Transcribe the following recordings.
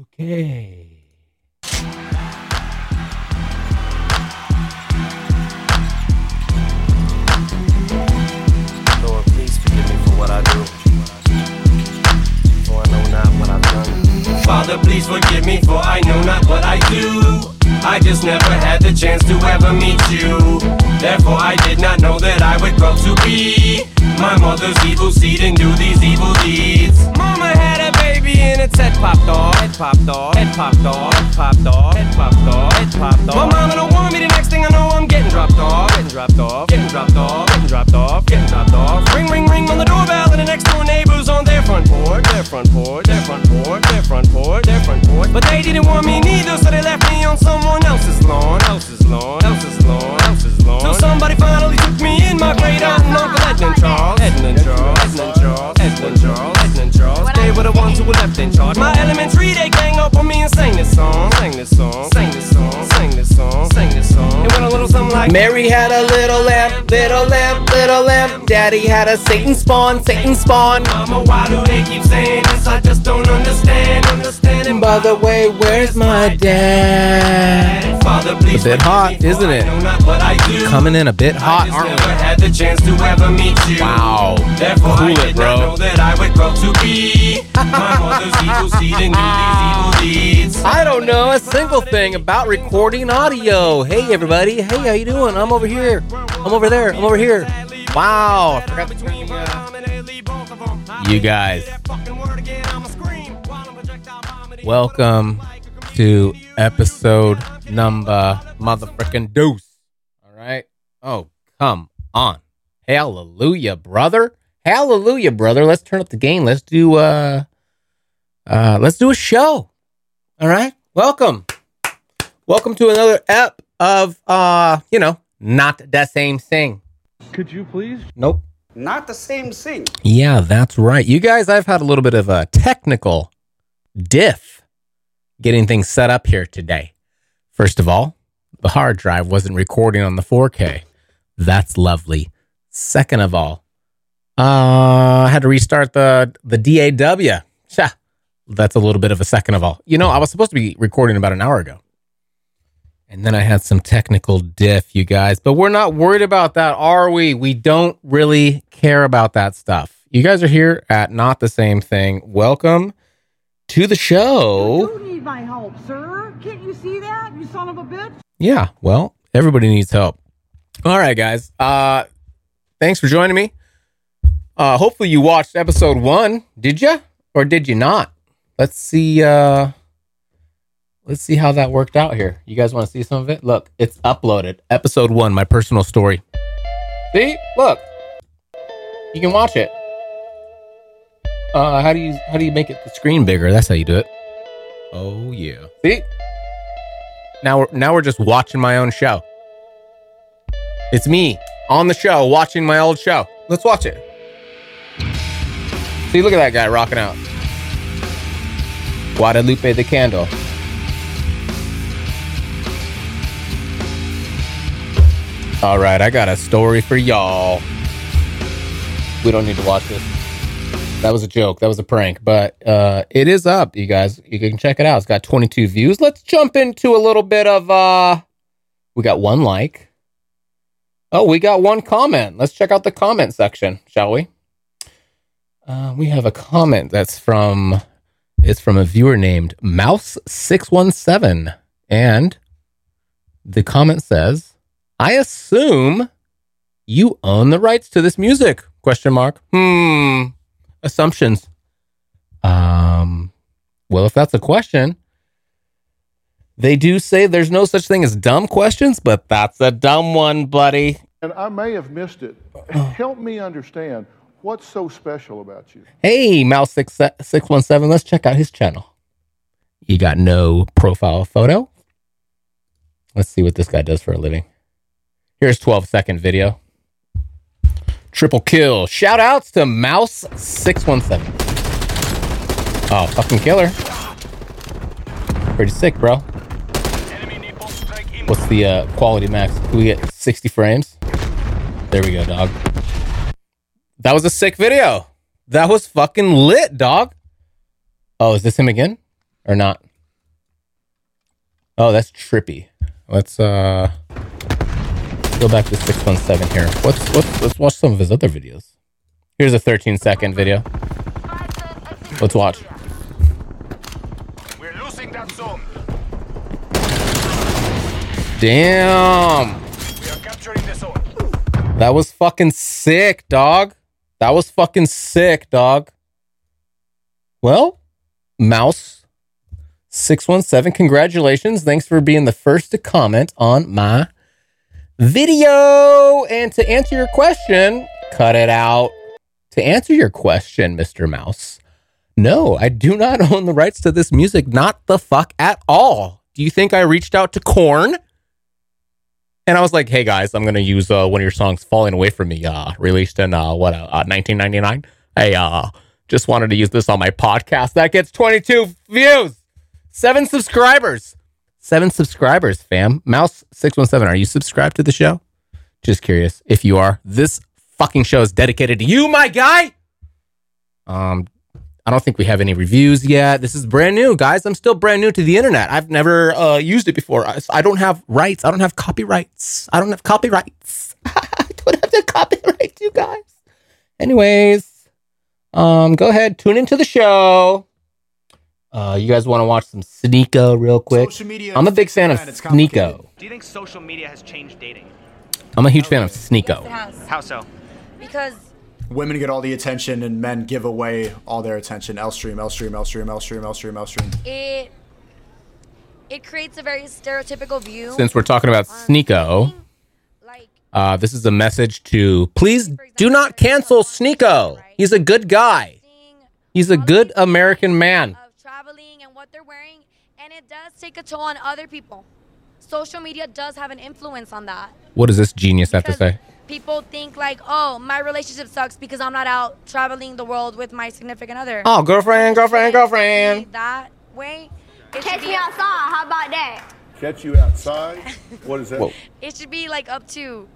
Okay. Lord, please forgive me for what I do. For I know not what I've done. Father, please forgive me for I know not what I do. I just never had the chance to ever meet you. Therefore, I did not know that I would grow to be my mother's evil seed and do these evil deeds. Head popped off. Head popped off. Head popped off. Head popped off. Head popped off. Head popped off. My mama don't want me. The next thing I know, I'm getting dropped off. Getting dropped off. Getting dropped off. Getting dropped off. Getting dropped off. Ring, ring, ring on the doorbell, and the next door neighbors on their front porch. Their front porch. Their front porch. Their front porch. Their front porch. But they didn't want me neither, so they left me on someone else's lawn. Else's lawn. Else's lawn. Else's lawn. Till somebody finally took me in. My great aunt and uncle Edmund Charles. Edmund Charles. Edmund Charles. Edmund Charles. Were the ones who were left in charge. My elementary, they gang up on me and sang this song. Sang this song. Sang this song. Sang this song. Sang this song. It went a little something like. Mary had a little lamb, little lamb, little lamb. Daddy had a Satan spawn, Satan spawn. Mama, why do they keep saying this? I just don't understand. Understanding. By the way, where's my dad? Father, please A bit hot, isn't it? not what I. Coming in a bit I hot, just aren't never we? had the chance to ever meet you. Wow. Therefore, I Cool it, bro. know that I would grow to be my mother's evil seed and do evil deeds. I don't know a single thing about recording audio. Hey everybody, hey how you doing? I'm over here. I'm over there. I'm over here. Wow, You guys. Welcome to episode number motherfucking deuce. All right. Oh, come on. Hallelujah, brother. Hallelujah, brother. Let's turn up the game. Let's do uh uh let's do a show. All right. Welcome. Welcome to another ep of uh, you know, not the same thing. Could you please? Nope. Not the same thing. Yeah, that's right. You guys, I've had a little bit of a technical diff getting things set up here today. First of all, the hard drive wasn't recording on the 4K. That's lovely. Second of all, uh, I had to restart the the DAW. Sha, that's a little bit of a second of all. You know, I was supposed to be recording about an hour ago. And then I had some technical diff, you guys. But we're not worried about that, are we? We don't really care about that stuff. You guys are here at Not the Same Thing. Welcome to the show. You need my help, sir. Can't you see that, you son of a bitch? Yeah, well, everybody needs help. All right, guys. Uh thanks for joining me. Uh hopefully you watched episode 1. Did you or did you not? Let's see uh let's see how that worked out here. You guys want to see some of it? Look, it's uploaded. Episode 1, my personal story. See? Look. You can watch it. Uh how do you how do you make it the screen bigger? That's how you do it. Oh yeah. See? Now we're now we're just watching my own show. It's me on the show watching my old show. Let's watch it. See, look at that guy rocking out. Guadalupe the Candle. All right, I got a story for y'all. We don't need to watch this. That was a joke. That was a prank, but uh, it is up, you guys. You can check it out. It's got 22 views. Let's jump into a little bit of. uh We got one like. Oh, we got one comment. Let's check out the comment section, shall we? Uh, we have a comment that's from. It's from a viewer named Mouse six one seven, and the comment says, "I assume you own the rights to this music?" Question mark. Hmm assumptions. Um, well, if that's a question, they do say there's no such thing as dumb questions, but that's a dumb one, buddy. And I may have missed it. Help me understand what's so special about you. Hey, Mouse six six one seven. Let's check out his channel. You got no profile photo. Let's see what this guy does for a living. Here's 12 second video. Triple kill. Shout outs to Mouse six one seven. Oh, fucking killer. Pretty sick, bro. What's the uh, quality max? Can we get 60 frames? There we go, dog. That was a sick video. That was fucking lit, dog. Oh, is this him again? Or not? Oh, that's trippy. Let's uh go back to 617 here. Let's let's let's watch some of his other videos. Here's a 13 second video. Let's watch. We're losing that zone. Damn. We are capturing the zone. That was fucking sick, dog. That was fucking sick, dog. Well, Mouse 617, congratulations. Thanks for being the first to comment on my video. And to answer your question, cut it out. To answer your question, Mr. Mouse, no, I do not own the rights to this music. Not the fuck at all. Do you think I reached out to Korn? And I was like, "Hey guys, I'm gonna use uh, one of your songs, "Falling Away from Me," uh, released in uh, what uh, 1999. Hey, uh, just wanted to use this on my podcast. That gets 22 views, seven subscribers, seven subscribers, fam. Mouse six one seven. Are you subscribed to the show? Just curious. If you are, this fucking show is dedicated to you, my guy. Um, I don't think we have any reviews yet. This is brand new, guys. I'm still brand new to the internet. I've never uh, used it before. I, I don't have rights. I don't have copyrights. I don't have copyrights. I don't have the copyright, you guys. Anyways, um, go ahead, tune into the show. Uh, you guys want to watch some Sneako real quick? Social media I'm a big fan of man. Sneako. Do you think social media has changed dating? I'm a huge fan of Sneako. has How so? because Women get all the attention and men give away all their attention. L stream, L stream, L stream, L stream, L stream, L stream. it it creates a very stereotypical view. Since we're talking about on Sneako, uh, this is a message to please do not cancel Sneako. He's a good guy. He's a good American videos man. Of traveling and what they're wearing, and it does take a toll on other people. Social media does have an influence on that. What does this genius have to say? People think like, oh, my relationship sucks because I'm not out traveling the world with my significant other. Oh, girlfriend, girlfriend, girlfriend. That way. It Catch be me outside. How about that? Catch you outside? What is that? Whoa. it should be like up to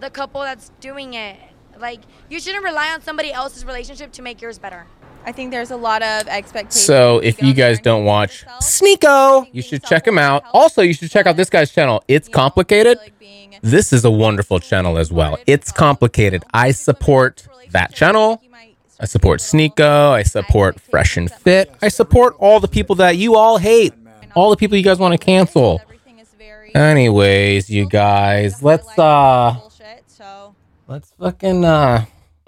the couple that's doing it. Like you shouldn't rely on somebody else's relationship to make yours better. I think there's a lot of expectations. So if you guys don't watch. Sneako, you should check him out. Also, you should check out this guy's channel. It's complicated. This is a wonderful channel as well. It's complicated. I support that channel. I support Sneako. I support Fresh and Fit. I support all the people that you all hate. All the people you guys want to cancel. Everything is very Anyways, you guys, let's uh let's fucking uh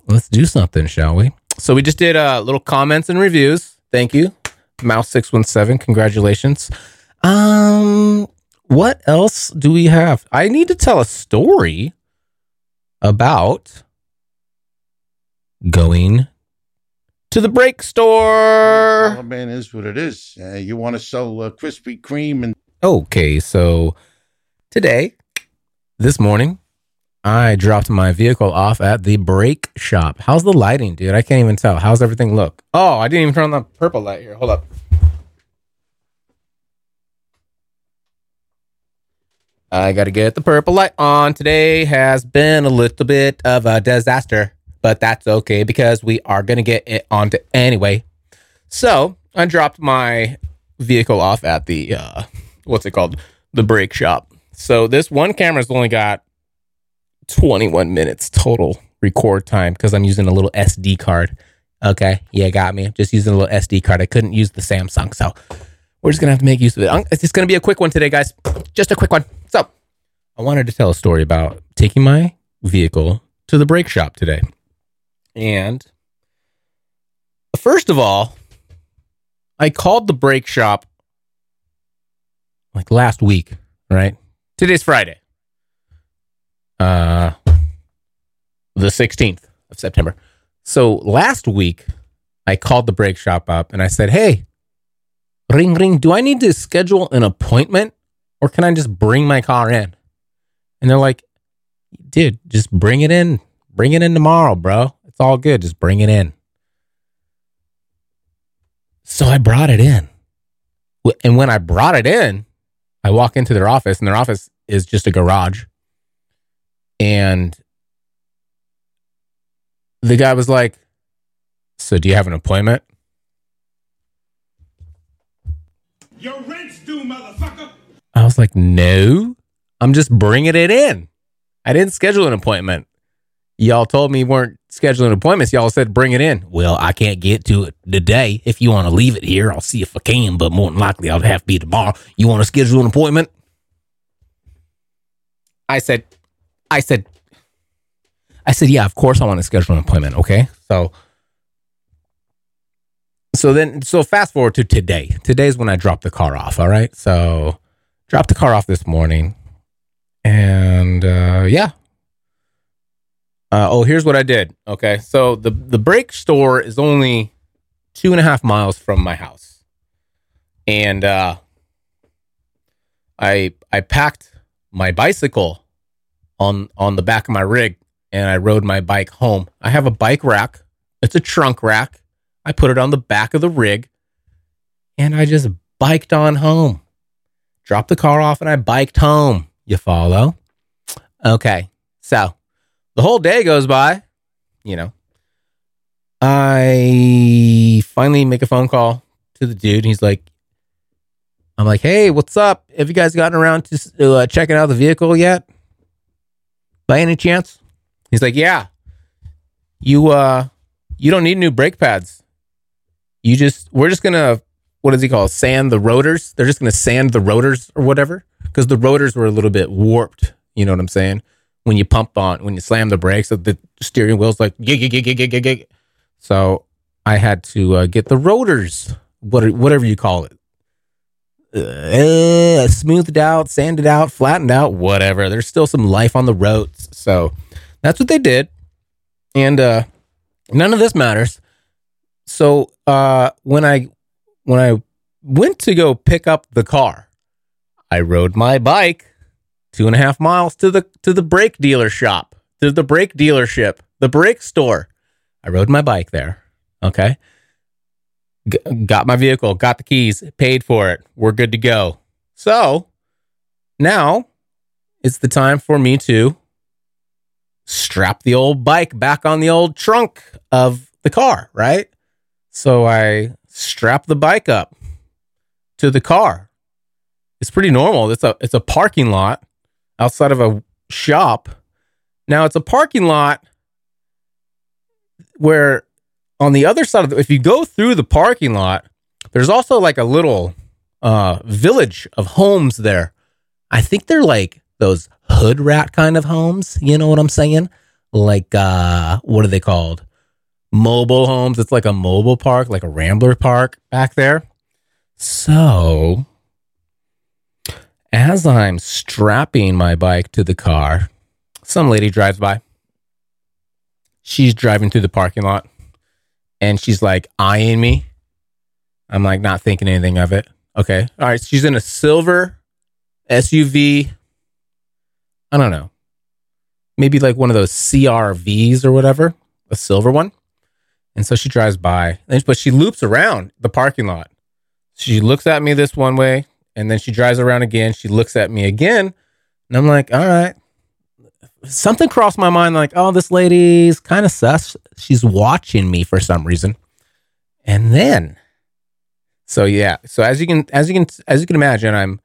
let's do something, shall we? So we just did uh little comments and reviews. Thank you. Mouse 617, congratulations. Um what else do we have? I need to tell a story about going to the brake store. Taliban is what it is. Uh, you want to sell uh, Krispy Kreme and Okay, so today, this morning, I dropped my vehicle off at the brake shop. How's the lighting, dude? I can't even tell. How's everything look? Oh, I didn't even turn on the purple light here. Hold up. I got to get the purple light on. Today has been a little bit of a disaster, but that's okay because we are going to get it onto anyway. So I dropped my vehicle off at the uh, what's it called? The brake shop. So this one camera's only got 21 minutes total record time because I'm using a little SD card. Okay, yeah, got me. Just using a little SD card. I couldn't use the Samsung, so we're just gonna have to make use of it. It's just gonna be a quick one today, guys. Just a quick one. So I wanted to tell a story about taking my vehicle to the brake shop today, and first of all, I called the brake shop like last week, right? Today's Friday. Uh the 16th of September. So last week I called the brake shop up and I said, "Hey, ring ring, do I need to schedule an appointment or can I just bring my car in?" And they're like, "Dude, just bring it in. Bring it in tomorrow, bro. It's all good. Just bring it in." So I brought it in. And when I brought it in, I walk into their office, and their office is just a garage. And the guy was like, So do you have an appointment? Your rent's due, motherfucker. I was like, no, I'm just bringing it in. I didn't schedule an appointment. Y'all told me you weren't scheduling appointments. Y'all said bring it in. Well, I can't get to it today. If you want to leave it here, I'll see if I can, but more than likely I'll have to be tomorrow. You want to schedule an appointment? I said, I said, I said, yeah, of course I want to schedule an appointment. Okay. So, so then, so fast forward to today. Today's when I dropped the car off. All right. So, dropped the car off this morning. And uh, yeah. Uh, oh, here's what I did. Okay. So, the, the brake store is only two and a half miles from my house. And uh, I, I packed my bicycle on on the back of my rig and I rode my bike home. I have a bike rack. It's a trunk rack. I put it on the back of the rig and I just biked on home. Dropped the car off and I biked home. You follow? Okay. So the whole day goes by, you know. I finally make a phone call to the dude. He's like, I'm like, hey, what's up? Have you guys gotten around to uh, checking out the vehicle yet? By any chance? He's like, yeah. You uh, you don't need new brake pads. You just we're just gonna what does he call it? sand the rotors? They're just gonna sand the rotors or whatever because the rotors were a little bit warped. You know what I'm saying? When you pump on, when you slam the brakes, the steering wheel's like gig gig gig gig gig gig. So I had to uh, get the rotors, what whatever you call it, uh, smoothed out, sanded out, flattened out, whatever. There's still some life on the roads. So that's what they did. And uh, none of this matters. So uh, when I when I went to go pick up the car, I rode my bike two and a half miles to the to the brake dealer shop, to the brake dealership, the brake store. I rode my bike there. Okay. Got my vehicle, got the keys, paid for it. We're good to go. So now it's the time for me to strap the old bike back on the old trunk of the car, right? So I strap the bike up to the car. It's pretty normal. It's a it's a parking lot outside of a shop. Now it's a parking lot where on the other side of the, if you go through the parking lot, there's also like a little uh, village of homes there. I think they're like those hood rat kind of homes. You know what I'm saying? Like, uh, what are they called? Mobile homes. It's like a mobile park, like a rambler park back there. So, as I'm strapping my bike to the car, some lady drives by. She's driving through the parking lot and she's like eyeing me. I'm like not thinking anything of it. Okay. All right. She's in a silver SUV. I don't know. Maybe like one of those CRVs or whatever, a silver one. And so she drives by, but she loops around the parking lot. She looks at me this one way, and then she drives around again. She looks at me again, and I'm like, all right. Something crossed my mind, like, oh, this lady's kind of sus. She's watching me for some reason. And then, so yeah, so as you can, as you can, as you can imagine, I'm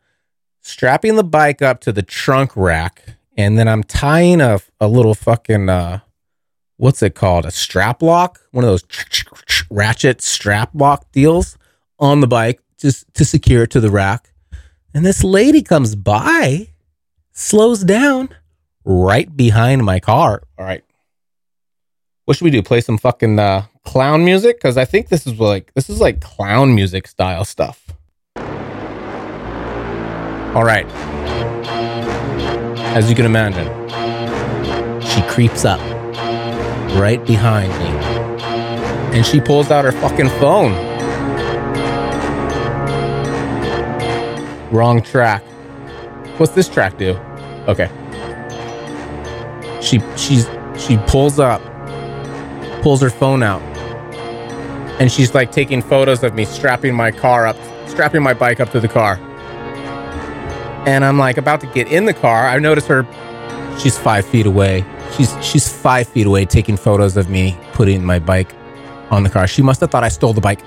strapping the bike up to the trunk rack, and then I'm tying a a little fucking uh, what's it called? A strap lock, one of those ratchet strap lock deals on the bike just to secure it to the rack. And this lady comes by, slows down right behind my car. All right. What should we do? Play some fucking uh, clown music? Because I think this is like this is like clown music style stuff. All right. As you can imagine, she creeps up right behind me. And she pulls out her fucking phone. Wrong track. What's this track do? Okay. She she's she pulls up, pulls her phone out, and she's like taking photos of me strapping my car up, strapping my bike up to the car. And I'm like about to get in the car. I notice her. She's five feet away. She's she's five feet away taking photos of me putting my bike on the car. She must have thought I stole the bike.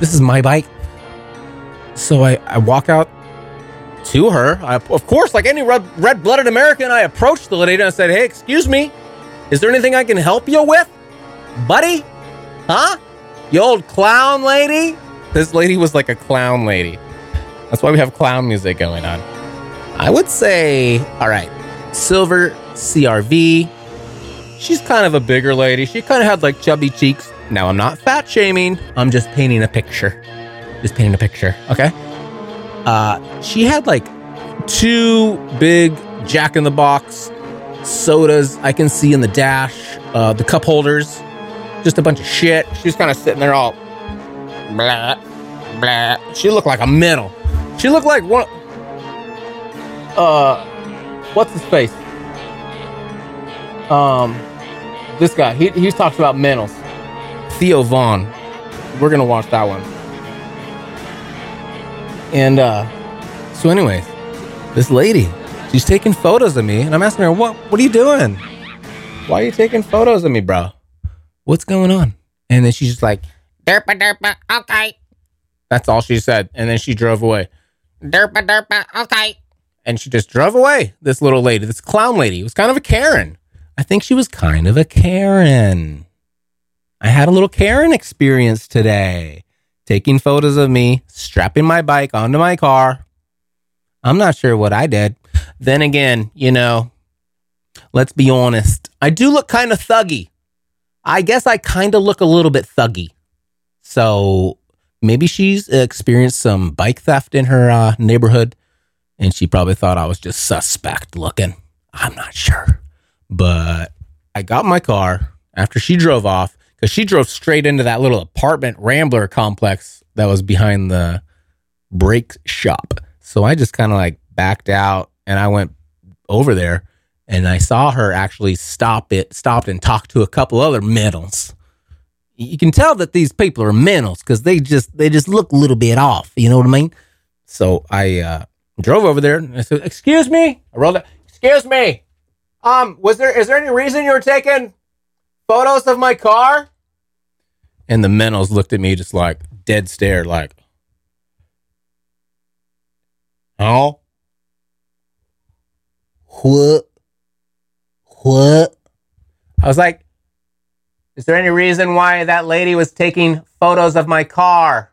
This is my bike. So I, I walk out to her. I, of course, like any red blooded American, I approached the lady and I said, Hey, excuse me, is there anything I can help you with? Buddy? Huh? You old clown lady? This lady was like a clown lady. That's why we have clown music going on. I would say, all right, Silver CRV. She's kind of a bigger lady. She kind of had like chubby cheeks. Now, I'm not fat shaming. I'm just painting a picture. Just painting a picture. Okay. Uh, she had like two big Jack in the Box sodas I can see in the dash, uh, the cup holders, just a bunch of shit. She's kind of sitting there all blah, blah. She looked like a mental. She looked like one. Uh, what's his face? Um, this guy. He he talks about mentals. Theo Von. We're gonna watch that one. And uh, so, anyways, this lady, she's taking photos of me, and I'm asking her, "What? What are you doing? Why are you taking photos of me, bro? What's going on?" And then she's just like, "Derpa derpa, okay." That's all she said, and then she drove away. Derpa derpa, okay. And she just drove away. This little lady, this clown lady, was kind of a Karen. I think she was kind of a Karen. I had a little Karen experience today, taking photos of me, strapping my bike onto my car. I'm not sure what I did. Then again, you know, let's be honest. I do look kind of thuggy. I guess I kind of look a little bit thuggy. So maybe she's experienced some bike theft in her uh, neighborhood and she probably thought I was just suspect looking. I'm not sure. But I got my car after she drove off because she drove straight into that little apartment rambler complex that was behind the brake shop. So I just kind of like backed out and I went over there and I saw her actually stop it, stopped and talked to a couple other mentals. You can tell that these people are mentals because they just they just look a little bit off. You know what I mean? So I uh, drove over there and I said, "Excuse me." I rolled up. Excuse me. Um, was there is there any reason you were taking photos of my car? And the mentals looked at me just like dead stare, like, "Oh, what? What?" I was like, "Is there any reason why that lady was taking photos of my car?"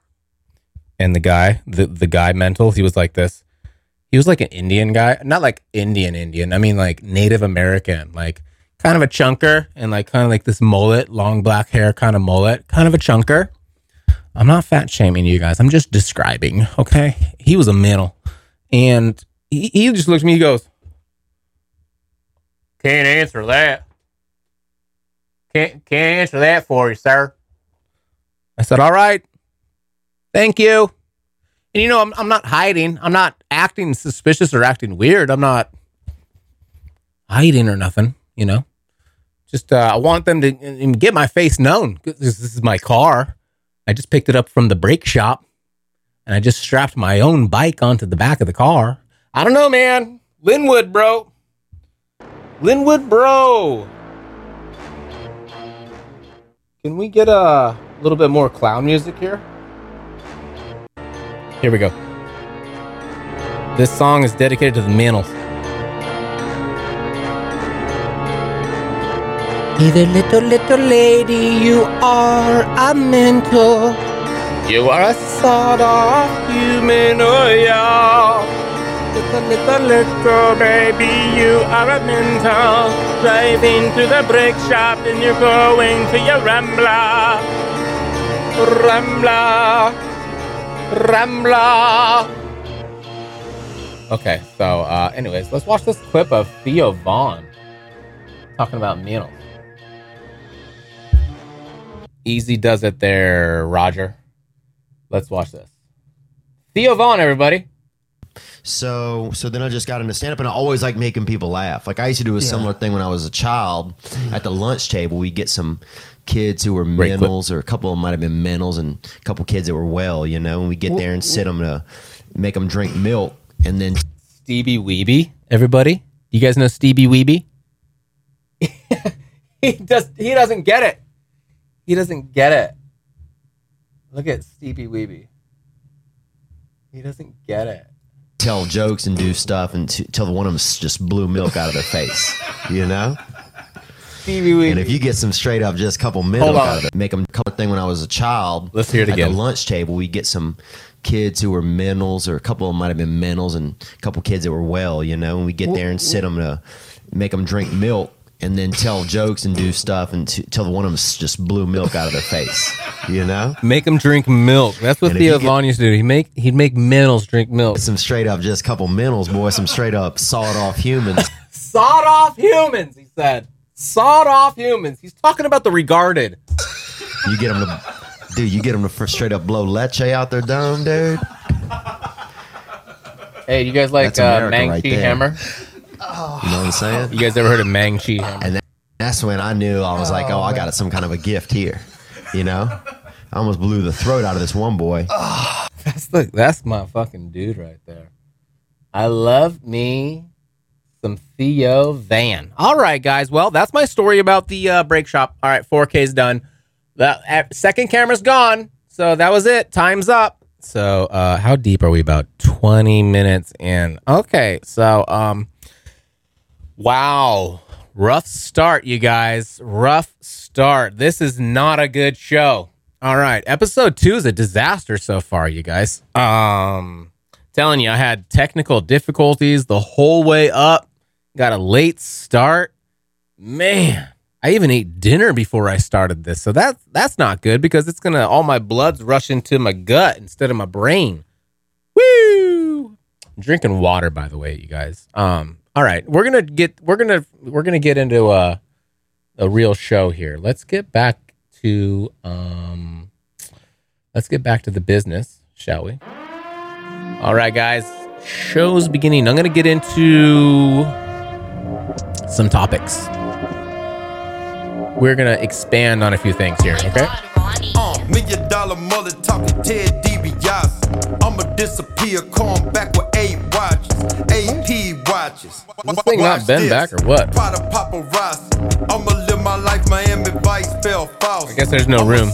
And the guy, the the guy mental, he was like this he was like an Indian guy, not like Indian Indian. I mean like Native American, like kind of a chunker and like kind of like this mullet, long black hair kind of mullet, kind of a chunker. I'm not fat shaming you guys. I'm just describing, okay? He was a middle. And he, he just looks at me, he goes, Can't answer that. Can't can't answer that for you, sir. I said, All right. Thank you. And you know, I'm I'm not hiding. I'm not acting suspicious or acting weird. I'm not hiding or nothing. You know, just uh, I want them to get my face known. This, this is my car. I just picked it up from the brake shop, and I just strapped my own bike onto the back of the car. I don't know, man. Lynnwood, bro. Lynnwood, bro. Can we get a little bit more clown music here? Here we go. This song is dedicated to the Mantles. Either little, little lady, you are a mental. You are a sort of human, oh yeah. Little, little, little baby, you are a mental. Driving to the brake shop and you're going to your Rambler. Rambler. Rambler. Okay, so uh, anyways, let's watch this clip of Theo Von talking about meals. Easy does it there, Roger. Let's watch this. Theo Von, everybody. So so then I just got into stand up and I always like making people laugh. Like I used to do a Yeah. similar thing when I was a child. Mm-hmm. At the lunch table, we get some kids who were Great clip. mentals, or a couple of them might have been mentals, and a couple kids that were well, you know. And we get there and sit them to make them drink milk, and then Stevie Weeby, everybody. You guys know Stevie Weeby? he does. He doesn't get it. He doesn't get it. Look at Stevie Weeby. He doesn't get it. tell jokes and do stuff until one of them just blew milk out of their face. You know. And if you get some straight up, just a couple milk out of it, make them couple thing. When I was a child, Let's hear it at again. the lunch table, we get some kids who were mentals, or a couple of them might have been mentals, and a couple kids that were well, you know. And we get there and sit them to make them drink milk, and then tell jokes and do stuff until one of them just blew milk out of their face. You know, Make them drink milk. That's what And if Theo you Von used to do. He make he'd make mentals drink milk. some straight up, just a couple mentals, boy, some straight up sawed off humans. Sawed off humans, he said. Sawed off humans. He's talking about the regarded. You get them to, dude. You get them to f- straight up blow leche out their dome, dude. Hey, you guys like That's uh, America Mang right Chi there. Hammer? You know what I'm saying? You guys ever heard of Mang Chi And that, that's when I knew I was like, oh, I got some kind of a gift here. You know, I almost blew the throat out of this one boy. That's the that's my fucking dude right there. I love me some Theo Von. All right, guys. Well, that's my story about the uh, brake shop. All right, 4K's done. The uh, second camera's gone, so that was it. Time's up. So, uh, how deep are we? About 20 minutes in. Okay, so um, wow, rough start, you guys. Rough start. This is not a good show. All right, episode two is a disaster so far, you guys. Um, telling you, I had technical difficulties the whole way up. Got a late start. Man, I even ate dinner before I started this, so that that's not good because it's gonna all my blood's rush into my gut instead of my brain. Woo! Drinking water, by the way, you guys. Um, all right, we're gonna get we're gonna we're gonna get into a a real show here. Let's get back to um, let's get back to the business, shall we? All right, guys. Show's beginning. I'm gonna get into some topics. We're gonna expand on a few things here. Okay. Uh, million dollar mother talking Ted DiBiase. I'ma disappear, come back with eight watches, AP watches. This thing not Watch bend this. back or what? I'ma live my life, Miami Vice fell false. I guess there's no room.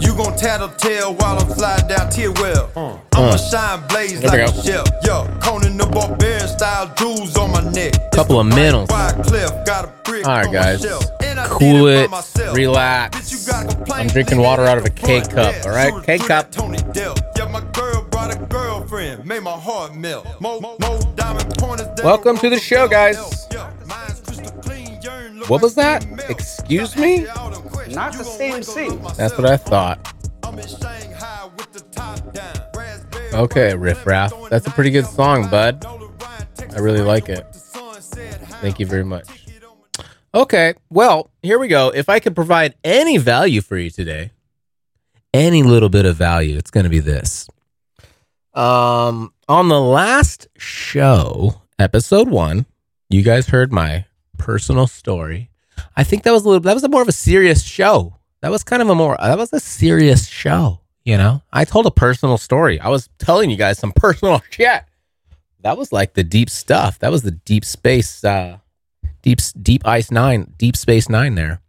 You gon' tattletale while I'm sliding down tier well. I'ma Uh. shine blaze like a shell. Yo, Conan the Barbarian style jewels on my neck. Couple of minnels. Wycliffe got a brick All right, guys. shelf. And I Cool it. Relax. I'm drinking water out of a K cup. All right, K cup. Made my heart melt. Mo, mo diamond pointers Welcome to the show, guys. What was that? Excuse me? Not the CMC. That's what I thought. Okay, Riff Raff. That's a pretty good song, bud. I really like it. Thank you very much. Okay, well, here we go. If I could provide any value for you today, any little bit of value, it's going to be this. Um, on the last show, episode one, you guys heard my personal story. I think that was a little. That was a more of a serious show. That was kind of a more. That was a serious show. You know, I told a personal story. I was telling you guys some personal shit. That was like the deep stuff. That was the deep space, uh, deep deep ice nine, deep space nine there.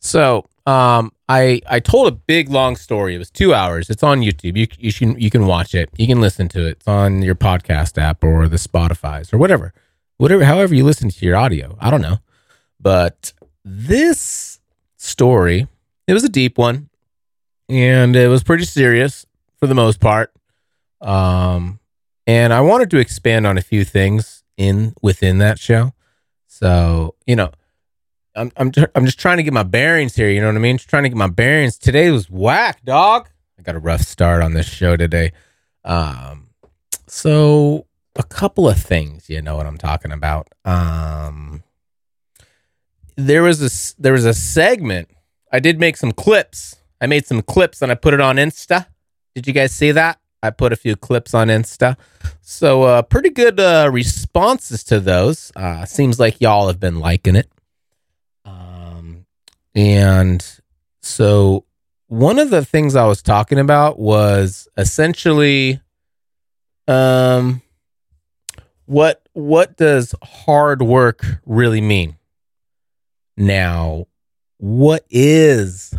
So, um, I I told a big long story. It was two hours. It's on YouTube. You you can you can watch it. You can listen to it. It's on your podcast app or the Spotify's or whatever, whatever. However you listen to your audio. I don't know, but this story it was a deep one, and it was pretty serious for the most part. Um, and I wanted to expand on a few things in within that show. So you know, I'm I'm tr- I'm just trying to get my bearings here. You know what I mean? Just trying to get my bearings. Today was whack, dog. I got a rough start on this show today. Um, so a couple of things. You know what I'm talking about. Um, there was a there was a segment. I did make some clips. I made some clips and I put it on Insta. Did you guys see that? I put a few clips on Insta. So uh pretty good uh responses to those. Uh seems like y'all have been liking it. And so one of the things I was talking about was essentially um what what does hard work really mean? Now, what is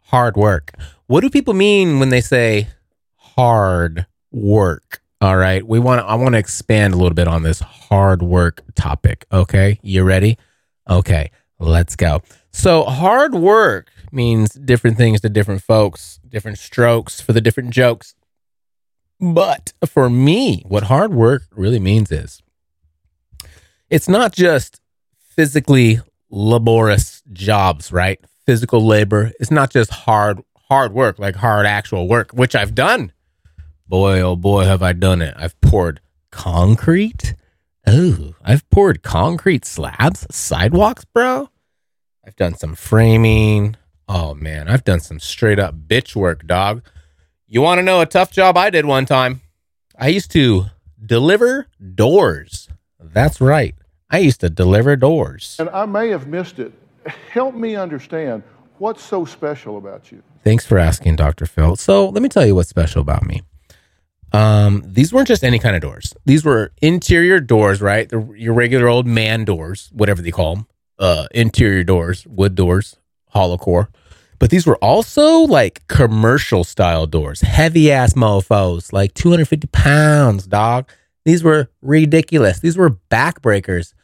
hard work? What do people mean when they say hard work? All right. We want I want to expand a little bit on this hard work topic. Okay. You ready? Okay. Let's go. So, hard work means different things to different folks, different strokes for the different jokes. But for me, what hard work really means is it's not just physically laborious jobs, right? Physical labor. It's not just hard hard work, like hard actual work, which I've done. Boy, oh boy, have I done it. I've poured concrete. Oh, I've poured concrete slabs, sidewalks, bro. I've done some framing. Oh man, I've done some straight up bitch work, dog. You want to know a tough job I did one time? I used to deliver doors. That's right. I used to deliver doors. And I may have missed it. Help me understand what's so special about you. Thanks for asking, Dr. Phil. So let me tell you what's special about me. Um, these weren't just any kind of doors. These were interior doors, right? The, your regular old man doors, whatever they call them. Uh, interior doors, wood doors, hollow core. But these were also like commercial style doors, heavy ass mofos, like 250 pounds, dog. These were ridiculous. These were backbreakers.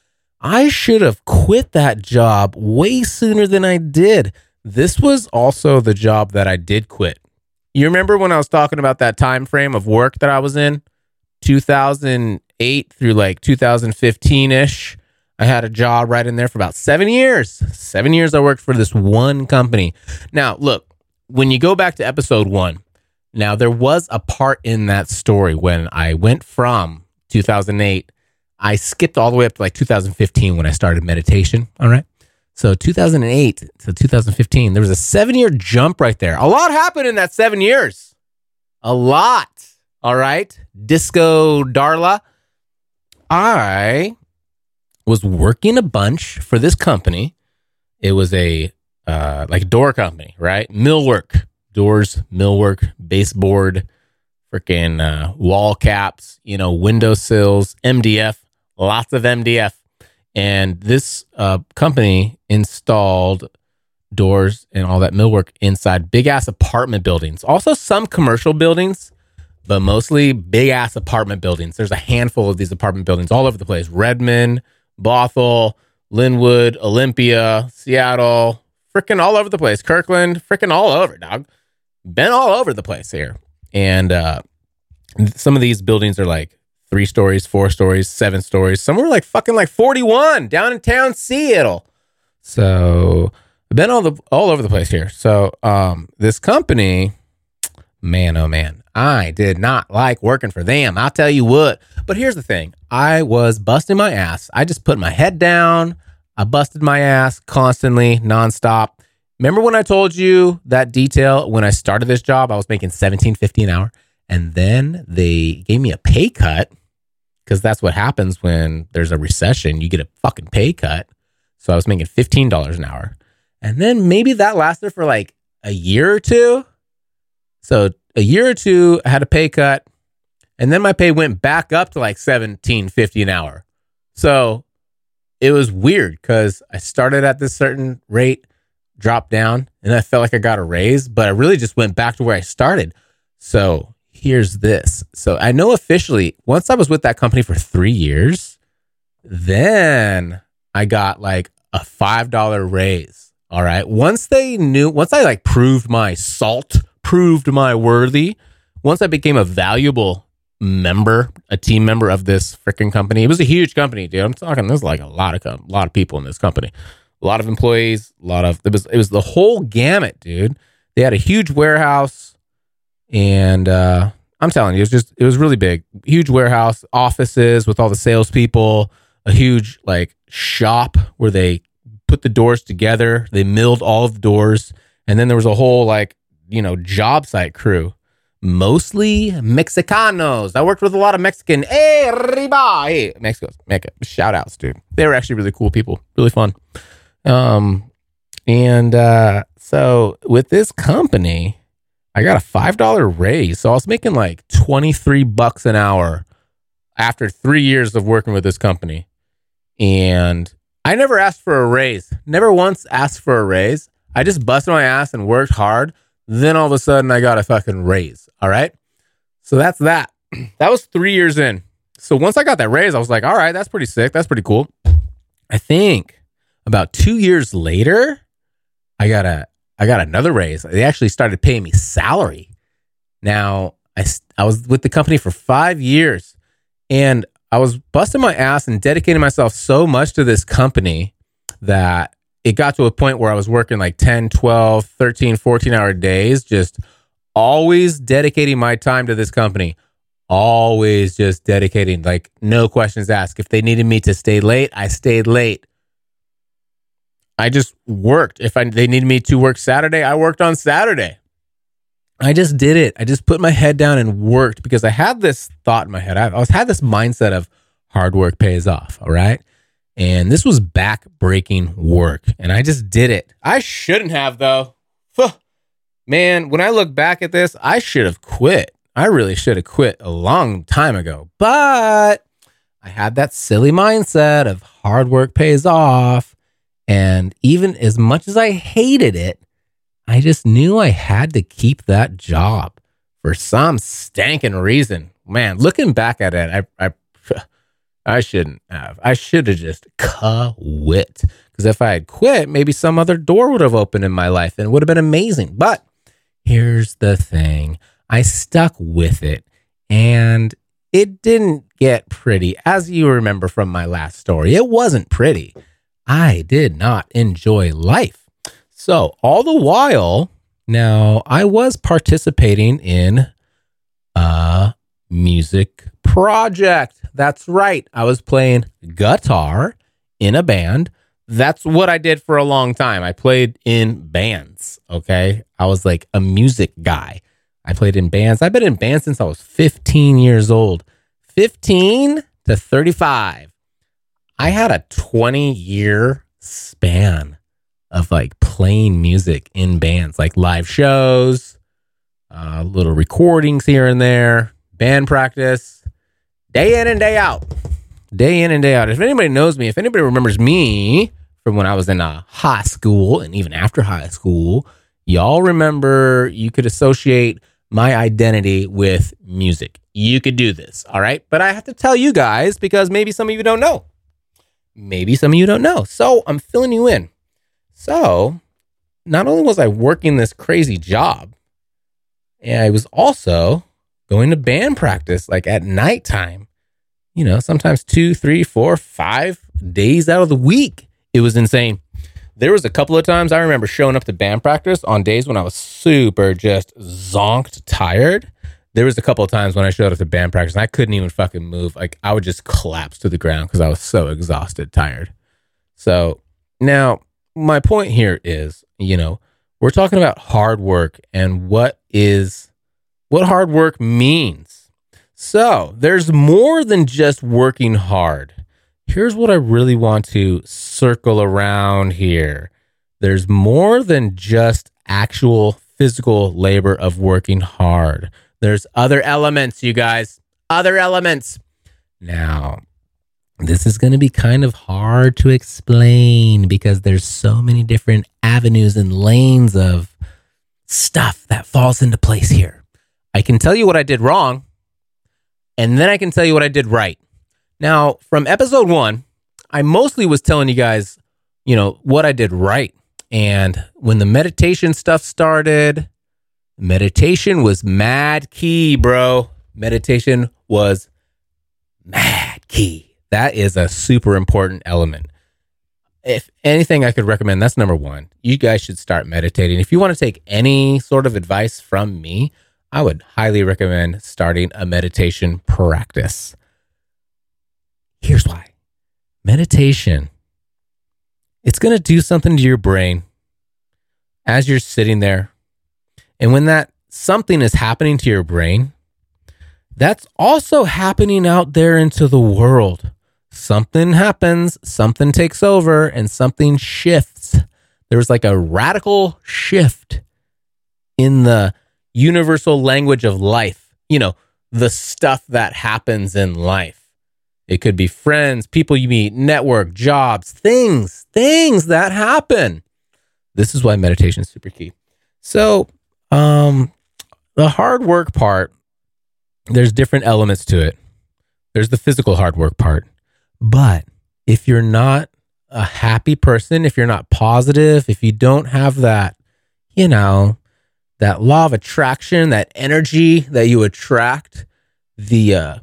I should have quit that job way sooner than I did. This was also the job that I did quit. You remember when I was talking about that time frame of work that I was in? 2008 through like 2015 ish. I had a job right in there for about seven years. Seven years I worked for this one company. Now, look, when you go back to episode one, now there was a part in that story when I went from 2008, I skipped all the way up to like 2015 when I started meditation. All right. So 2008 to 2015, there was a seven year jump right there. A lot happened in that seven years. A lot. All right. Disco Darla. I was working a bunch for this company. It was a uh, like door company, right? Millwork, doors, millwork, baseboard, freaking uh, wall caps, you know, window sills, MDF, lots of MDF. And this uh, company installed doors and all that millwork inside big ass apartment buildings. Also, some commercial buildings, but mostly big ass apartment buildings. There's a handful of these apartment buildings all over the place Redmond, Bothell, Lynnwood, Olympia, Seattle, freaking all over the place. Kirkland, freaking all over, dog. Been all over the place here. And uh, some of these buildings are like three stories, four stories, seven stories. Some were like fucking like 41 down in town, Seattle. So been all the all over the place here. So um this company, man, oh man, I did not like working for them. I'll tell you what. But here's the thing. I was busting my ass. I just put my head down. I busted my ass constantly, nonstop. Remember when I told you that detail when I started this job, I was making 17.50 an hour and then they gave me a pay cut because that's what happens when there's a recession. You get a fucking pay cut. So I was making $15 an hour. And then maybe that lasted for like a year or two. So a year or two, I had a pay cut. And then my pay went back up to like 17.50 an hour. So it was weird because I started at this certain rate, dropped down, and I felt like I got a raise, but I really just went back to where I started. So here's this. So I know officially, once I was with that company for three years, then I got like a $5 raise. All right. Once they knew, once I like proved my salt, proved my worthy, once I became a valuable member, a team member of this freaking company, it was a huge company, dude. I'm talking, there's like a lot of, a lot of people in this company, a lot of employees, a lot of, it was, it was the whole gamut, dude. They had a huge warehouse and, uh, I'm telling you, it was just, it was really big, huge warehouse, offices with all the salespeople, a huge like shop where they put the doors together. They milled all of the doors. And then there was a whole like, you know, job site crew, mostly Mexicanos. I worked with a lot of Mexican. Hey, riba. Hey, Mexico. Shout outs, dude. They were actually really cool people, really fun. Um, and uh, so with this company, I got a $5 raise. So I was making like 23 bucks an hour after three years of working with this company. And I never asked for a raise, never once asked for a raise. I just busted my ass and worked hard. Then all of a sudden, I got a fucking raise. All right. So that's that. that was three years in. So once I got that raise, I was like, all right, that's pretty sick. That's pretty cool. I think about two years later, I got a I got another raise. They actually started paying me salary. Now I I was with the company for five years, and I was busting my ass and dedicating myself so much to this company that it got to a point where I was working like 10, 12, 13, 14 hour days, just always dedicating my time to this company. Always just dedicating, like no questions asked. If they needed me to stay late, I stayed late. I just worked. If I, they needed me to work Saturday, I worked on Saturday. I just did it. I just put my head down and worked because I had this thought in my head. I, I was had this mindset of hard work pays off. All right. And this was back breaking work. And I just did it. I shouldn't have, though. Man, when I look back at this, I should have quit. I really should have quit a long time ago. But I had that silly mindset of hard work pays off. And even as much as I hated it, I just knew I had to keep that job for some stankin' reason. Man, looking back at it, I, I I shouldn't have. I should have just quit. Because if I had quit, maybe some other door would have opened in my life and it would have been amazing. But here's the thing I stuck with it and it didn't get pretty. As you remember from my last story, it wasn't pretty. I did not enjoy life. So, all the while, now I was participating in a music project. That's right. I was playing guitar in a band. That's what I did for a long time. I played in bands. Okay. I was like a music guy. I played in bands. I've been in bands since I was 15 years old. 15 to 35. I had a 20 year span of like playing music in bands, like live shows, uh, little recordings here and there, band practice, day in and day out. Day in and day out. If anybody knows me, if anybody remembers me from when I was in uh, high school and even after high school, y'all remember you could associate my identity with music. You could do this, all right? But I have to tell you guys because maybe some of you don't know. Maybe some of you don't know. So I'm filling you in. So not only was I working this crazy job, I was also going to band practice like at nighttime, you know, sometimes two, three, four, five days out of the week. It was insane. There was a couple of times I remember showing up to band practice on days when I was super just zonked tired. There was a couple of times when I showed up to band practice and I couldn't even fucking move. Like I would just collapse to the ground because I was so exhausted, tired. So now my point here is, you know, we're talking about hard work and what is what hard work means. So, there's more than just working hard. Here's what I really want to circle around here. There's more than just actual physical labor of working hard. There's other elements, you guys. Other elements. Now, this is going to be kind of hard to explain because there's so many different avenues and lanes of stuff that falls into place here. I can tell you what I did wrong, and then I can tell you what I did right. Now, from episode one, I mostly was telling you guys, you know, what I did right. And when the meditation stuff started, meditation was mad key, bro. Meditation was mad key. That is a super important element. If anything I could recommend, that's number one. You guys should start meditating. If you want to take any sort of advice from me, I would highly recommend starting a meditation practice. Here's why meditation, it's going to do something to your brain as you're sitting there. And when that something is happening to your brain, that's also happening out there into the world. Something happens, something takes over, and something shifts. There's like a radical shift in the universal language of life. You know, the stuff that happens in life. It could be friends, people you meet, network, jobs, things, things that happen. This is why meditation is super key. So, um, the hard work part, there's different elements to it. There's the physical hard work part. But if you're not a happy person, if you're not positive, if you don't have that, you know, that law of attraction, that energy that you attract, the uh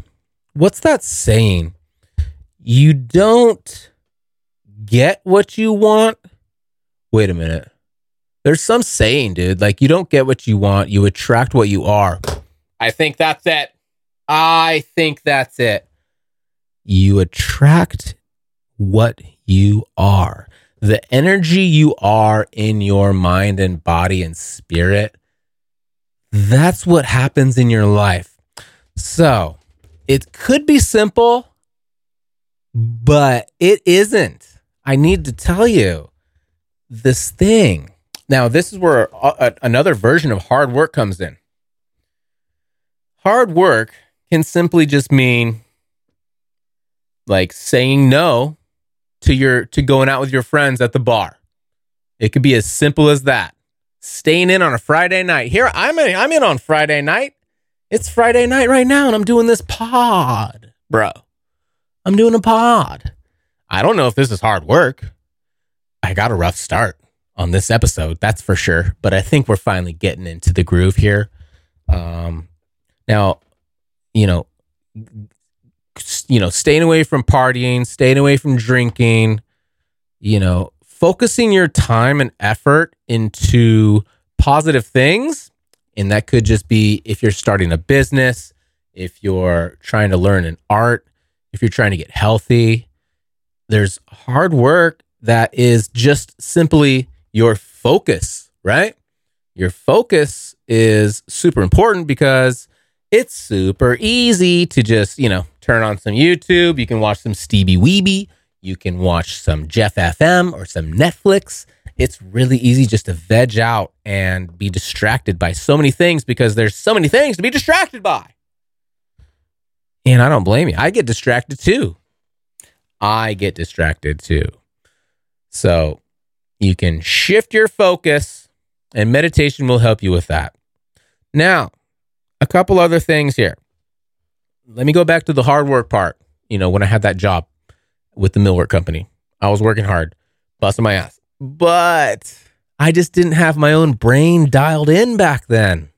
what's that saying? You don't get what you want. Wait a minute. There's some saying, dude, like you don't get what you want, you attract what you are. I think that's it. I think that's it. You attract what you are. The energy you are in your mind and body and spirit, that's what happens in your life. So it could be simple, but it isn't. I need to tell you this thing. Now, this is where a, a- another version of hard work comes in. Hard work can simply just mean like saying no to your to going out with your friends at the bar. It could be as simple as that. Staying in on a Friday night. Here I'm in, I'm in on Friday night. It's Friday night right now and I'm doing this pod, bro. I'm doing a pod. I don't know if this is hard work. I got a rough start on this episode, that's for sure, but I think we're finally getting into the groove here. Um now, you know, you know, staying away from partying, staying away from drinking, you know, focusing your time and effort into positive things. And that could just be if you're starting a business, if you're trying to learn an art, if you're trying to get healthy. There's hard work that is just simply your focus, right? Your focus is super important because it's super easy to just, you know, turn on some YouTube. You can watch some Stevie Weeby. You can watch some Jeff FM or some Netflix. It's really easy just to veg out and be distracted by so many things because there's so many things to be distracted by. And I don't blame you. I get distracted too. I get distracted too. So you can shift your focus, and meditation will help you with that. Now, a couple other things here. Let me go back to the hard work part. You know, when I had that job with the millwork company, I was working hard, busting my ass, but I just didn't have my own brain dialed in back then.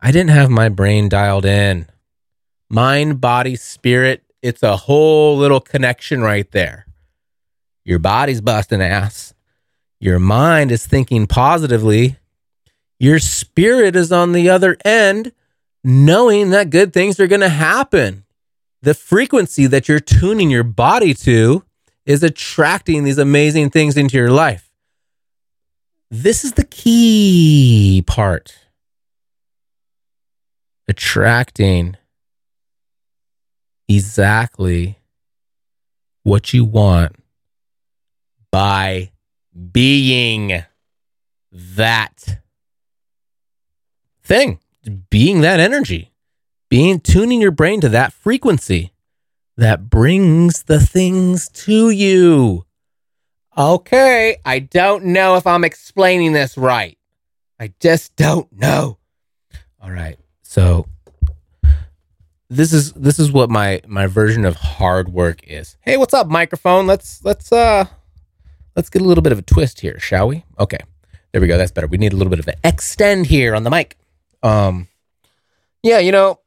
I didn't have my brain dialed in. Mind, body, spirit, it's a whole little connection right there. Your body's busting ass. Your mind is thinking positively. Your spirit is on the other end, knowing that good things are going to happen. The frequency that you're tuning your body to is attracting these amazing things into your life. This is the key part. Attracting exactly what you want by being that thing, being that energy, being tuning your brain to that frequency that brings the things to you. Okay, I don't know if I'm explaining this right. I just don't know. All right. So this is this is what my my version of hard work is. Hey, what's up microphone? Let's let's uh let's get a little bit of a twist here, shall we? Okay. There we go. That's better. We need a little bit of an extend here on the mic. Um yeah, you know,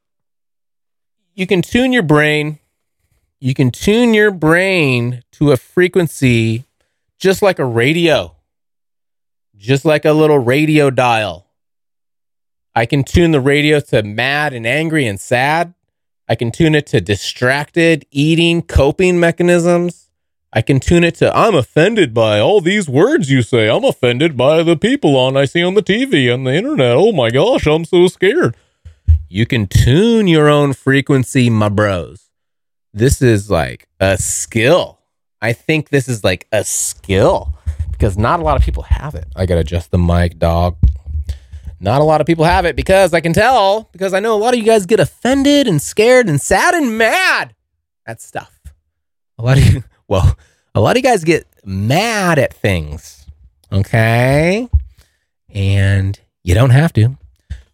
you can tune your brain. You can tune your brain to a frequency just like a radio. Just like a little radio dial. I can tune the radio to mad and angry and sad. I can tune it to distracted, eating, coping mechanisms. I can tune it to I'm offended by all these words you say. I'm offended by the people on I see on the TV and the internet. Oh my gosh, I'm so scared. You can tune your own frequency, my bros. This is like a skill. I think this is like a skill because not a lot of people have it. I got to adjust the mic, dog. Not a lot of people have it because I can tell, because I know a lot of you guys get offended and scared and sad and mad at stuff. A lot of you, well, a lot of you guys get mad at things. Okay. And you don't have to.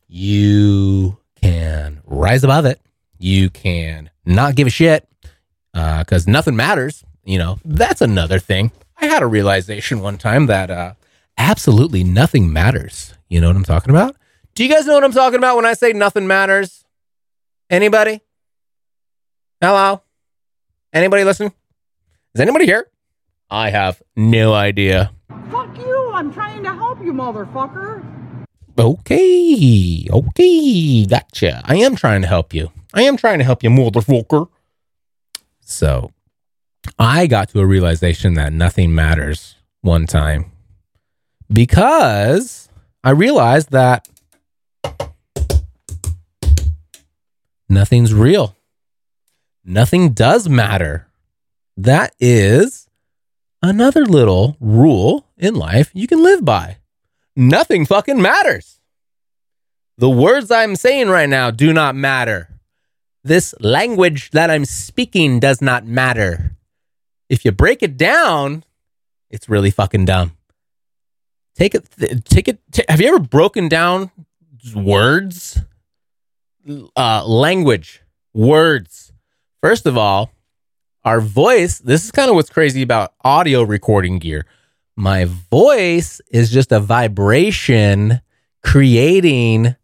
You can rise above it. You can not give a shit because nothing matters. You know, that's another thing. I had a realization one time that uh, absolutely nothing matters. You know what I'm talking about? Do you guys know what I'm talking about when I say nothing matters? Anybody? Hello? Anybody listening? Is anybody here? I have no idea. Fuck you! I'm trying to help you, motherfucker. Okay. Okay. Gotcha. I am trying to help you. I am trying to help you, motherfucker. So I got to a realization that nothing matters one time because I realized that nothing's real. Nothing does matter. That is another little rule in life you can live by. Nothing fucking matters. The words I'm saying right now do not matter. This language that I'm speaking does not matter. If you break it down, it's really fucking dumb. Take it, take it. Have you ever broken down words? Uh, language, words. First of all, our voice, this is kind of what's crazy about audio recording gear. My voice is just a vibration creating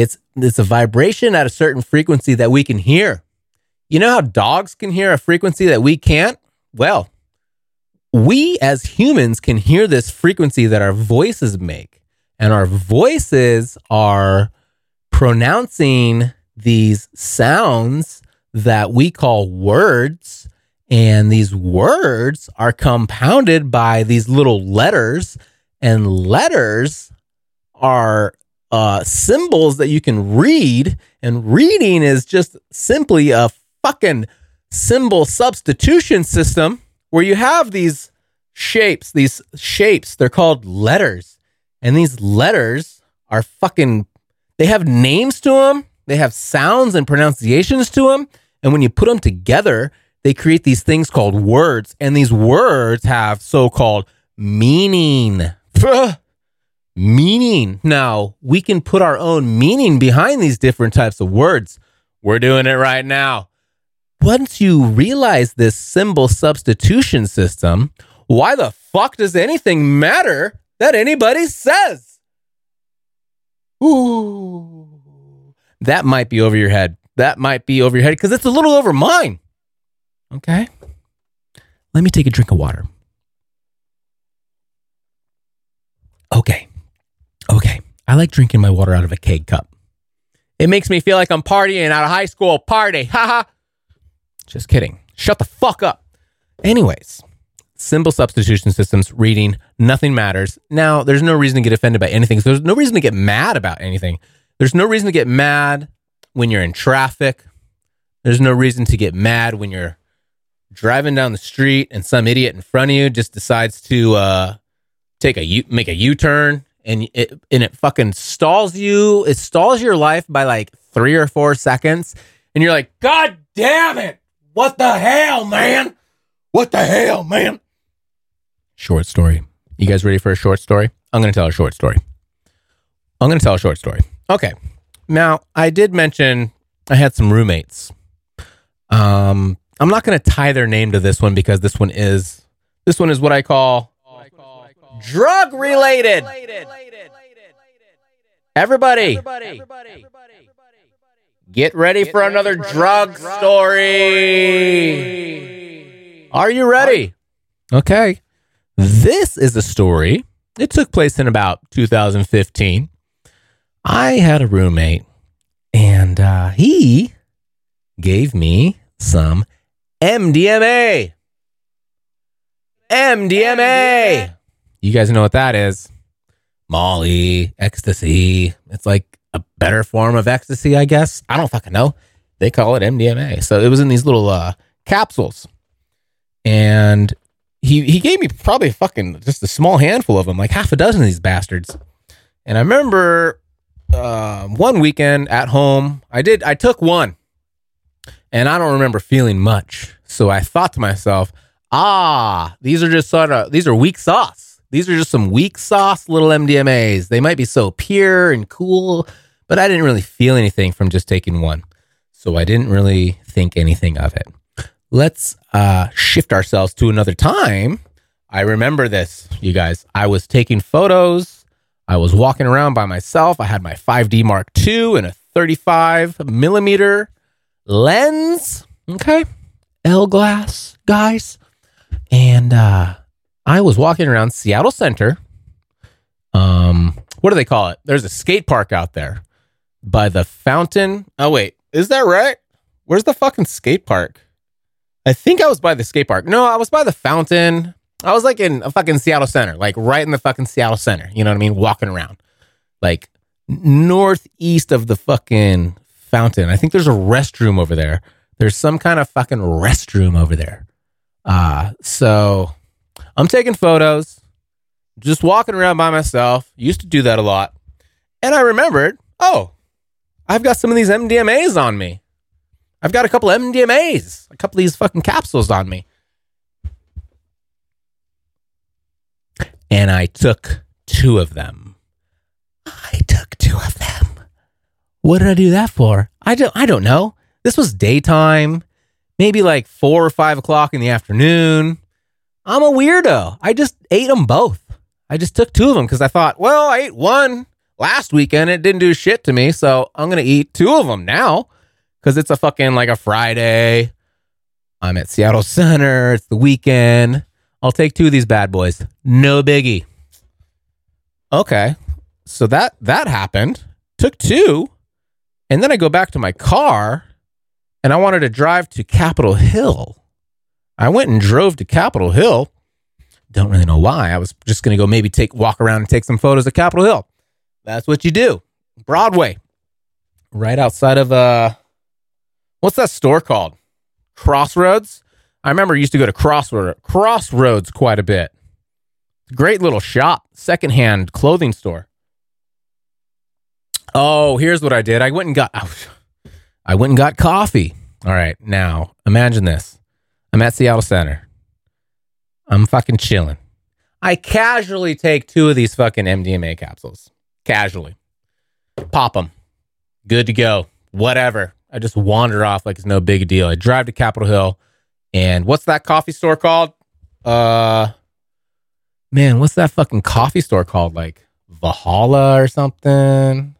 it's it's a vibration at a certain frequency that we can hear. You know how dogs can hear a frequency that we can't? Well, we as humans can hear this frequency that our voices make. And our voices are pronouncing these sounds that we call words. And these words are compounded by these little letters, and letters are uh, symbols that you can read. And reading is just simply a fucking symbol substitution system where you have these shapes, these shapes, they're called letters. And these letters are fucking, they have names to them, they have sounds and pronunciations to them. And when you put them together, they create these things called words. And these words have so called meaning. meaning. Now, we can put our own meaning behind these different types of words. We're doing it right now. Once you realize this symbol substitution system, why the fuck does anything matter that anybody says? Ooh. That might be over your head. That might be over your head because it's a little over mine. Okay. Let me take a drink of water. Okay. Okay. I like drinking my water out of a keg cup. It makes me feel like I'm partying at a high school party. Haha. Just kidding. Shut the fuck up. Anyways, symbol substitution systems, reading, nothing matters. Now, there's no reason to get offended by anything. So there's no reason to get mad about anything. There's no reason to get mad when you're in traffic. There's no reason to get mad when you're driving down the street and some idiot in front of you just decides to uh, take a U- make a U-turn and it and it fucking stalls you. It stalls your life by like three or four seconds, and you're like, God damn it! What the hell, man? What the hell, man? Short story. You guys ready for a short story? I'm to tell a short story. I'm to tell a short story. Okay. Now, I did mention I had some roommates. Um, I'm not to tie their name to this one because this one is this one is what I call drug related. Everybody, get ready for another drug story. Are you ready? Okay. This is a story. It took place in about 2015. I had a roommate, and uh, he gave me some MDMA. MDMA. You guys know what that is. Molly, ecstasy. It's like a better form of ecstasy, I guess. I don't fucking know. They call it MDMA. So it was in these little uh, capsules. And he he gave me probably fucking just a small handful of them, like half a dozen of these bastards. And I remember uh, one weekend at home, I did I took one, and I don't remember feeling much. So I thought to myself, ah, these are just sort of these are weak sauce. These are just some weak sauce little MDMAs. They might be so pure and cool, but I didn't really feel anything from just taking one. So I didn't really think anything of it. Let's uh, shift ourselves to another time. I remember this, you guys. I was taking photos. I was walking around by myself. I had my 5D Mark II and a 35 millimeter lens. Okay. L glass, guys. And uh, I was walking around Seattle Center. Um, what do they call it? There's a skate park out there by the fountain. Oh, wait. Is that right? Where's the fucking skate park? I think I was by the skate park. No, I was by the fountain. I was like in a fucking Seattle Center, like right in the fucking Seattle Center. You know what I mean? Walking around, like northeast of the fucking fountain. I think there's a restroom over there. There's some kind of fucking restroom over there. Uh, so I'm taking photos, just walking around by myself. Used to do that a lot. And I remembered, oh, I've got some of these MDMAs on me. I've got a couple MDMAs, a couple of these fucking capsules on me. And I took two of them. I took two of them. What did I do that for? I don't I don't know. This was daytime, maybe like four or five o'clock in the afternoon. I'm a weirdo. I just ate them both. I just took two of them because I thought, well, I ate one last weekend. It didn't do shit to me. So I'm going to eat two of them now because it's a fucking like a Friday. I'm at Seattle Center. It's the weekend. I'll take two of these bad boys. No biggie. Okay. So that that happened. Took two. And then I go back to my car and I wanted to drive to Capitol Hill. I went and drove to Capitol Hill. Don't really know why. I was just going to go maybe take walk around and take some photos of Capitol Hill. That's what you do. Broadway. Right outside of uh what's that store called? Crossroads. I remember I used to go to Crossroad, Crossroads quite a bit. Great little shop, secondhand clothing store. Oh, here's what I did. I went and got I went and got coffee. All right, now imagine this. I'm at Seattle Center. I'm fucking chilling. I casually take two of these fucking MDMA capsules. Casually. Pop them. Good to go. Whatever. I just wander off like it's no big deal. I drive to Capitol Hill and what's that coffee store called? Uh man, what's that fucking coffee store called? Like Valhalla or something?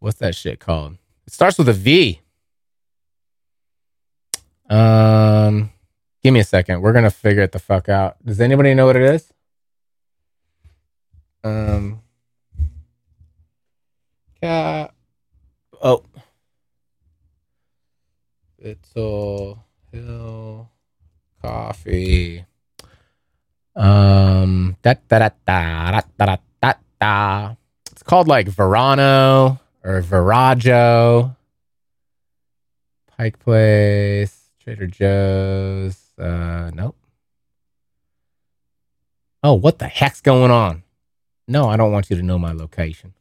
What's that shit called? It starts with a V. Um, give me a second. We're gonna figure it the fuck out. Does anybody know what it is? Um. Yeah. Oh. Little Hill Coffee. Um. Da da da da da da da da. It's called like Verano or Virago. Pike Place. Trader Joe's. Uh, nope. Oh, what the heck's going on? No, I don't want you to know my location.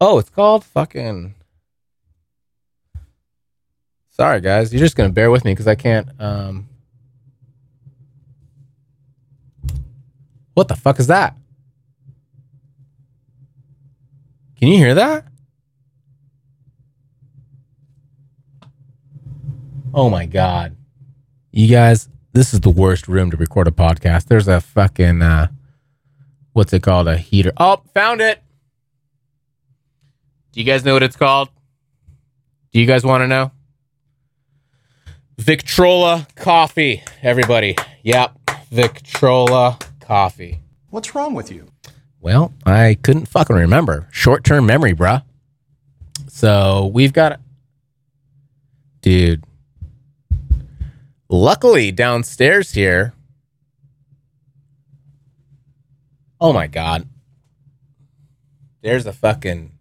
Oh, it's called fucking. Sorry, guys. You're just gonna bear with me because I can't. Um, what the fuck is that? Can you hear that? Oh my god, you guys! This is the worst room to record a podcast. There's a fucking uh, what's it called? A heater. Oh, found it. Do you guys know what it's called? Do you guys want to know? Victrola coffee, everybody. Yep, Victrola coffee. What's wrong with you? Well, I couldn't fucking remember. Short term memory, bruh. So we've got, dude. Luckily, downstairs here. Oh my god. There's a fucking,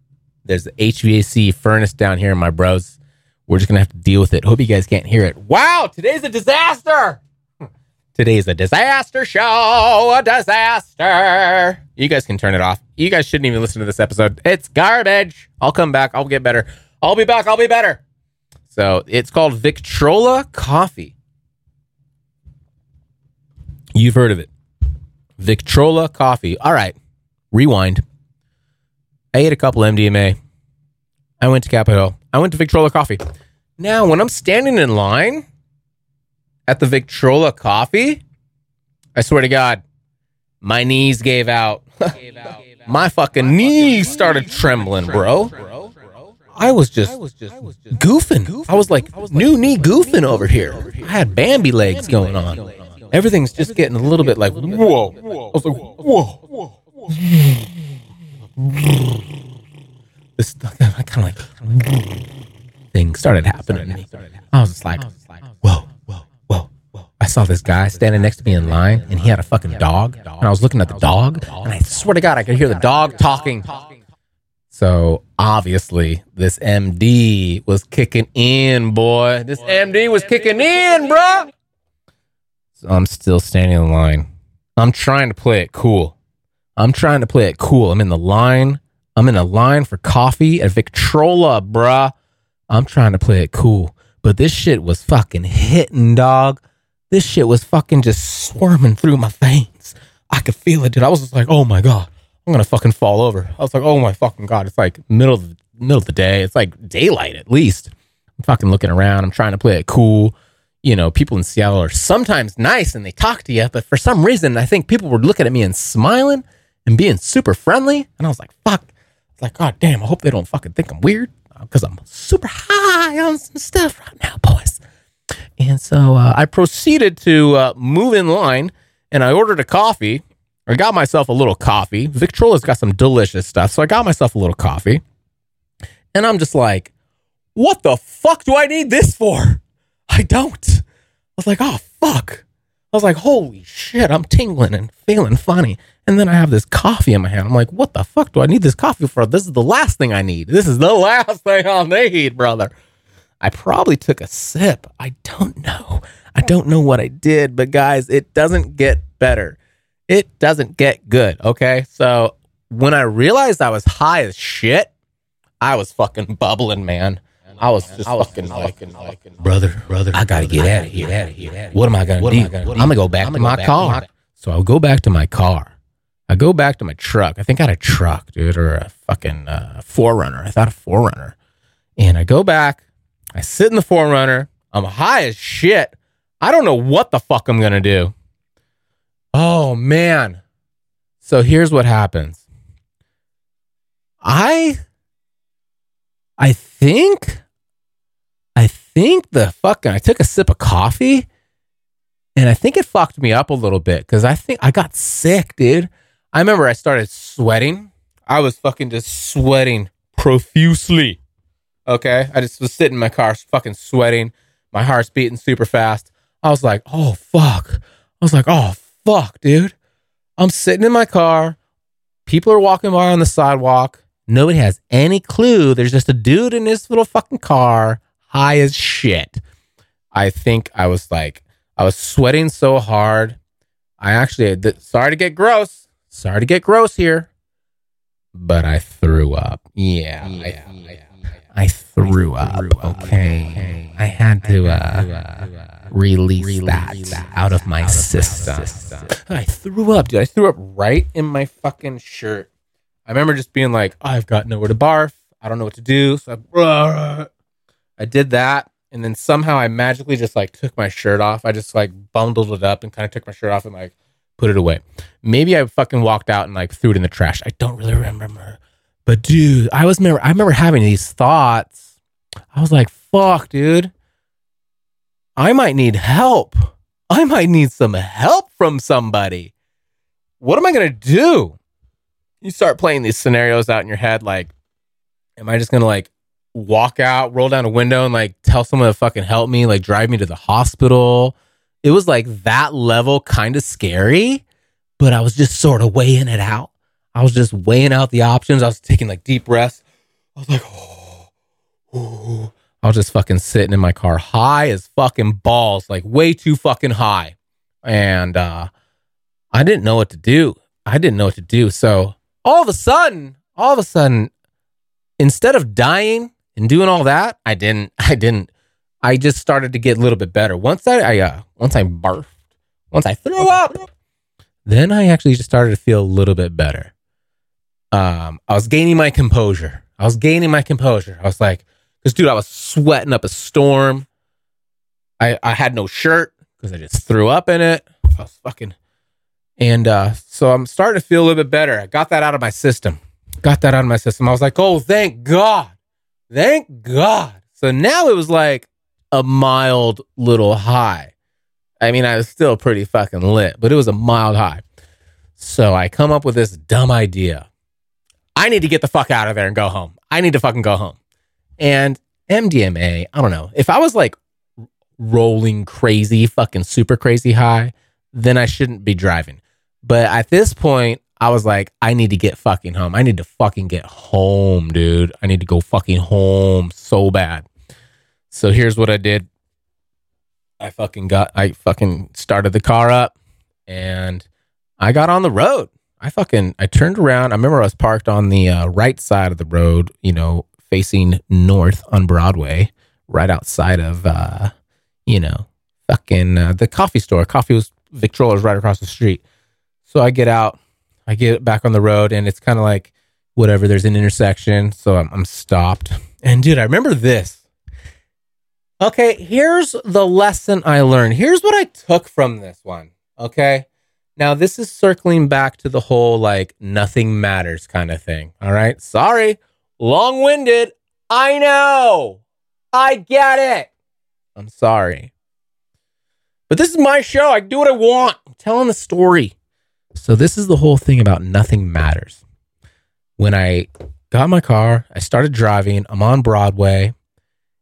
there's the HVAC furnace down here, my bros. We're just gonna have to deal with it. Hope you guys can't hear it. Wow, today's a disaster. Today's a disaster show, a disaster. You guys can turn it off. You guys shouldn't even listen to this episode. It's garbage. I'll come back. I'll get better. I'll be back. I'll be better. So it's called Victrola Coffee. You've heard of it. Victrola Coffee. All right. Rewind. I ate a couple MDMA. I went to Capitol. I went to Victrola Coffee. Now, when I'm standing in line at the Victrola Coffee, I swear to God, my knees gave out. my fucking knees started trembling, bro. I was just goofing. I was like new knee goofing over here. I had Bambi legs going on. Everything's just getting a little bit like whoa. I was like whoa. Whoa, whoa. This kind of like thing started happening. I was just like, whoa, whoa, whoa, whoa. I saw this guy standing next to me in line, and he had a fucking dog. And I was looking at the dog, and I swear to God, I could hear the dog talking. So obviously, this MD was kicking in, boy. This MD was kicking in, bro. So I'm still standing in line. I'm trying to play it cool. I'm trying to play it cool. I'm in the line. I'm in a line for coffee at Victrola, bruh. I'm trying to play it cool. But this shit was fucking hitting, dog. This shit was fucking just swarming through my veins. I could feel it, dude. I was just like, oh my God, I'm gonna fucking fall over. I was like, oh my fucking God. It's like middle of the middle of the day. It's like daylight at least. I'm fucking looking around. I'm trying to play it cool. You know, people in Seattle are sometimes nice and they talk to you, but for some reason, I think people were looking at me and smiling and being super friendly. And I was like, fuck. It's like, God damn, I hope they don't fucking think I'm weird because I'm super high on some stuff right now, boys. And so uh, I proceeded to uh, move in line and I ordered a coffee. I got myself a little coffee. Victrola's got some delicious stuff. So I got myself a little coffee. And I'm just like, what the fuck do I need this for? I don't. I was like, oh, fuck. I was like, holy shit, I'm tingling and feeling funny. And then I have this coffee in my hand. I'm like, what the fuck do I need this coffee for? This is the last thing I need. This is the last thing I'll need, brother. I probably took a sip. I don't know. I don't know what I did, but guys, it doesn't get better. It doesn't get good. Okay. So when I realized I was high as shit, I was fucking bubbling, man. I was just fucking like, brother, brother, I gotta get out of here. What am I gonna do? I'm gonna go back to my car. So I'll go back to my car. I go back to my truck. I think I had a truck, dude, or a fucking uh, 4Runner. I thought a 4Runner. And I go back. I sit in the 4Runner. I'm high as shit. I don't know what the fuck I'm gonna do. Oh man. So here's what happens. I I think I think the fucking I took a sip of coffee and I think it fucked me up a little bit because I think I got sick, dude. I remember I started sweating. I was fucking just sweating profusely. Okay. I just was sitting in my car, fucking sweating. My heart's beating super fast. I was like, oh, fuck. I was like, oh, fuck, dude. I'm sitting in my car. People are walking by on the sidewalk. Nobody has any clue. There's just a dude in this little fucking car, high as shit. I think I was like, I was sweating so hard. I actually, sorry to get gross. Sorry to get gross here, but I threw up. Yeah, yeah I, I, I, threw up. Okay, I had to uh, release that out of my system. I threw up, dude. I threw up right in my fucking shirt. I remember just being like, I've got nowhere to barf. I don't know what to do. So I, I did that. And then somehow I magically just like took my shirt off. I just like bundled it up and kind of took my shirt off and like put it away. Maybe I fucking walked out and like threw it in the trash. I don't really remember. But dude, I was remember I remember having these thoughts. I was like, fuck, dude. I might need help. I might need some help from somebody. What am I gonna do? You start playing these scenarios out in your head, like, am I just gonna like walk out, roll down a window, and like tell someone to fucking help me, like drive me to the hospital? it was like that level kind of scary, but I was just sort of weighing it out. I was just weighing out the options. I was taking like deep breaths. I was like, oh, oh. I was just fucking sitting in my car, high as fucking balls, like way too fucking high. And uh, I didn't know what to do. I didn't know what to do. So all of a sudden, all of a sudden, instead of dying and doing all that, I didn't. I didn't. I just started to get a little bit better. Once I, I uh, once I barfed, once I threw up, then I actually just started to feel a little bit better. um, I was gaining my composure. I was gaining my composure. I was like, because dude, I was sweating up a storm. I I had no shirt because I just threw up in it. I was fucking, and uh, so I'm starting to feel a little bit better. I got that out of my system. Got that out of my system. I was like, oh, thank God, thank God. So now it was like a mild little high. I mean, I was still pretty fucking lit, but it was a mild high. So I come up with this dumb idea. I need to get the fuck out of there and go home. I need to fucking go home. And MDMA, I don't know. If I was like rolling crazy, fucking super crazy high, then I shouldn't be driving. But at this point, I was like, I need to get fucking home. I need to fucking get home, dude. I need to go fucking home so bad. So here's what I did. I fucking got, I fucking started the car up and I got on the road. I fucking, I turned around. I remember I was parked on the uh, right side of the road, you know, facing north on Broadway, right outside of, uh, you know, fucking uh, the coffee store. Coffee was Victrola's right across the street. So I get out, I get back on the road, and it's kind of like whatever. There's an intersection, so I'm, I'm stopped. And dude, I remember this. Okay, here's the lesson I learned. Here's what I took from this one. Okay. Now, this is circling back to the whole like nothing matters kind of thing. All right. Sorry. Long winded. I know. I get it. I'm sorry. But this is my show. I do what I want. I'm telling the story. So, this is the whole thing about nothing matters. When I got my car, I started driving. I'm on Broadway.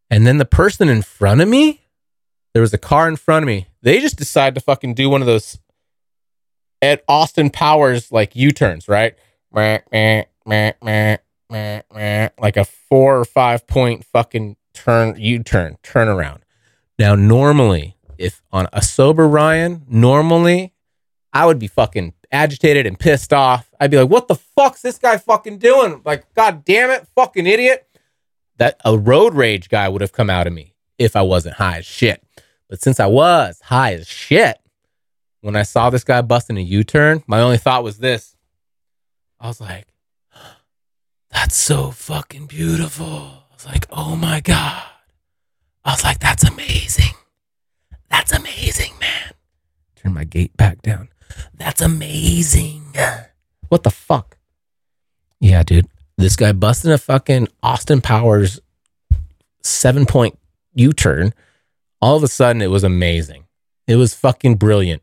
And then the person in front of me, there was a car in front of me. They just decided to fucking do one of those at Austin Powers like U turns, right? Like a four or five point fucking turn U turn, turn around. Now, normally, if on a sober Ryan, normally I would be fucking agitated and pissed off. I'd be like, what the fuck's this guy fucking doing? Like, god damn it, fucking idiot. That a road rage guy would have come out of me if I wasn't high as shit. But since I was high as shit, when I saw this guy busting a U turn, my only thought was this. I was like, that's so fucking beautiful. I was like, oh my God. I was like, that's amazing. That's amazing, man. Turn my gate back down. That's amazing. What the fuck? Yeah, dude. This guy busting a fucking Austin Powers seven point U turn. All of a sudden, it was amazing. It was fucking brilliant.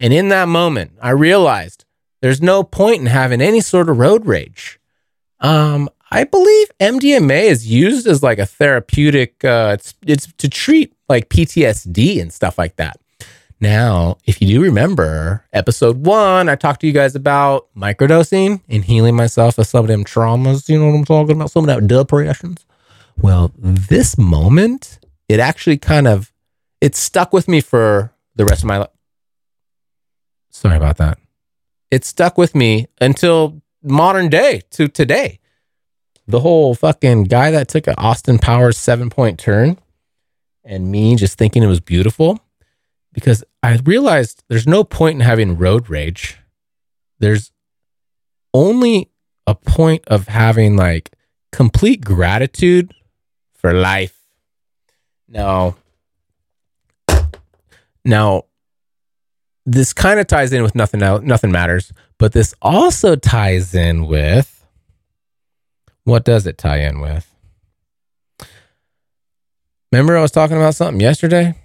And in that moment, I realized there's no point in having any sort of road rage. Um, I believe MDMA is used as like a therapeutic. Uh, it's it's to treat like PTSD and stuff like that. Now, if you do remember episode one, I talked to you guys about microdosing and healing myself of some of them traumas. You know what I'm talking about? Some of that depressions. Well, this moment, it actually kind of it stuck with me for the rest of my life. Sorry about that. It stuck with me until modern day to today. The whole fucking guy that took an Austin Powers seven point turn and me just thinking it was beautiful because I realized there's no point in having road rage. There's only a point of having like complete gratitude for life. Now, now this kind of ties in with nothing else, nothing matters, but this also ties in with what does it tie in with? Remember I was talking about something yesterday?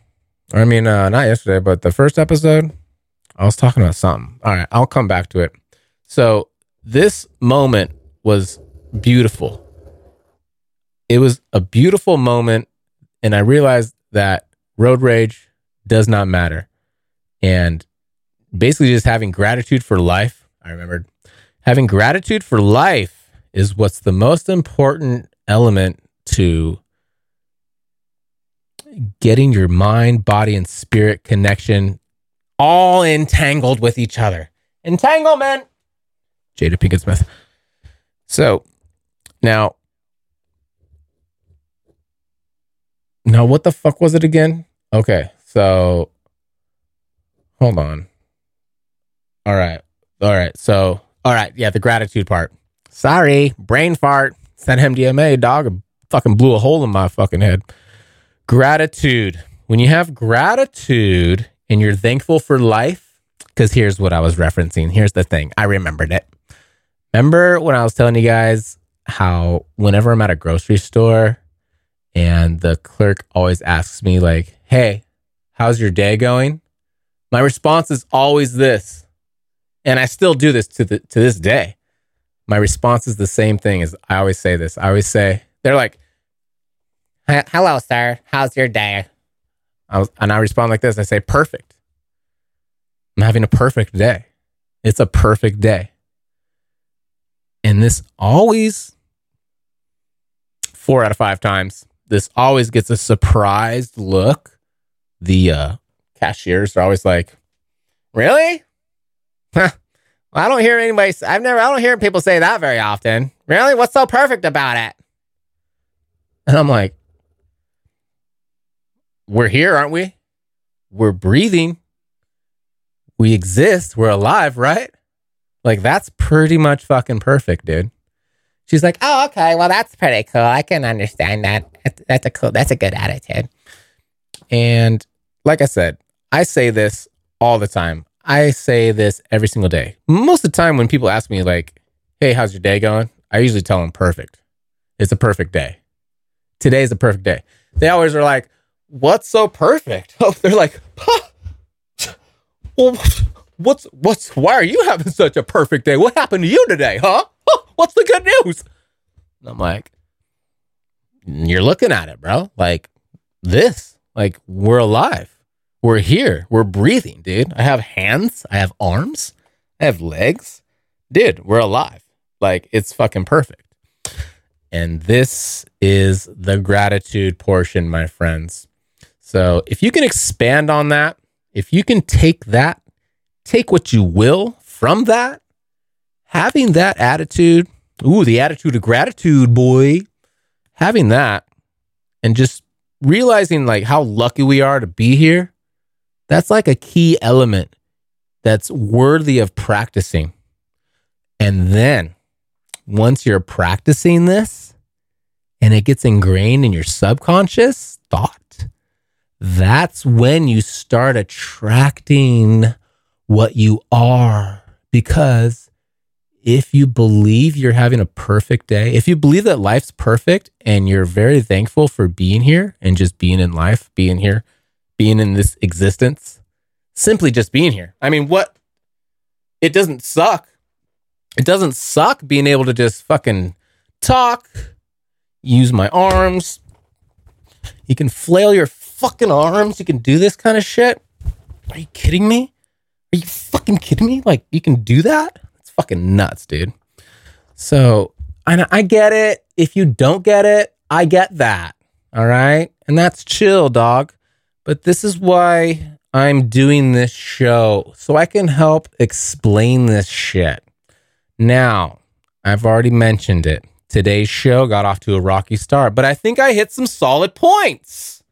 I mean, uh, not yesterday, but the first episode, I was talking about something. All right, I'll come back to it. So this moment was beautiful. It was a beautiful moment, and I realized that road rage does not matter. And basically, just having gratitude for life. I remembered having gratitude for life is what's the most important element to getting your mind, body, and spirit connection all entangled with each other. Entanglement. Jada Pinkett Smith. So now, now what the fuck was it again? Okay, so hold on. All right, all right. So all right, yeah, the gratitude part. Sorry, brain fart. Said MDMA, dog. Fucking blew a hole in my fucking head. Gratitude. When you have gratitude and you're thankful for life, because here's what I was referencing. Here's the thing. I remembered it. Remember when I was telling you guys how whenever I'm at a grocery store and the clerk always asks me, like, hey, how's your day going? My response is always this. And I still do this to the to this day. My response is the same thing as I always say this. I always say, they're like, "H- hello, sir. How's your day? I was, and I respond like this. I say, perfect. I'm having a perfect day. It's a perfect day. And this always, four out of five times, this always gets a surprised look. The uh, cashiers are always like, really? Well, I don't hear anybody. I've never. I don't hear people say that very often. Really? What's so perfect about it? And I'm like, we're here, aren't we? We're breathing. We exist. We're alive, right? Like that's pretty much fucking perfect, dude. She's like, oh, okay. Well, that's pretty cool. I can understand that. That's, a cool. That's a good attitude. And like I said, I say this all the time. I say this every single day. Most of the time when people ask me like, "Hey, how's your day going?" I usually tell them perfect. It's a perfect day. Today's a perfect day. They always are like, "What's so perfect?" Oh, they're like, huh. "Well, what's what's why are you having such a perfect day? What happened to you today, huh? Huh, What's the good news?" And I'm like, "You're looking at it, bro. Like this. Like we're alive. We're here. We're breathing, dude. I have hands. I have arms. I have legs. Dude, we're alive. Like it's fucking perfect. And this is the gratitude portion, my friends. So if you can expand on that, if you can take that, take what you will from that, having that attitude, ooh, the attitude of gratitude, boy, having that, and just realizing like how lucky we are to be here, that's like a key element that's worthy of practicing. And then once you're practicing this and it gets ingrained in your subconscious thought, that's when you start attracting what you are. Because if you believe you're having a perfect day, if you believe that life's perfect and you're very thankful for being here and just being in life, being here, being in this existence, simply just being here. I mean, what? It doesn't suck. It doesn't suck being able to just fucking talk, use my arms. You can flail your fucking arms. You can do this kind of shit. Are you kidding me? Are you fucking kidding me? Like, you can do that? It's fucking nuts, dude. So, I, I get it. If you don't get it, I get that. All right. And that's chill, dog. But this is why I'm doing this show so I can help explain this shit. Now, I've already mentioned it. Today's show got off to a rocky start, but I think I hit some solid points.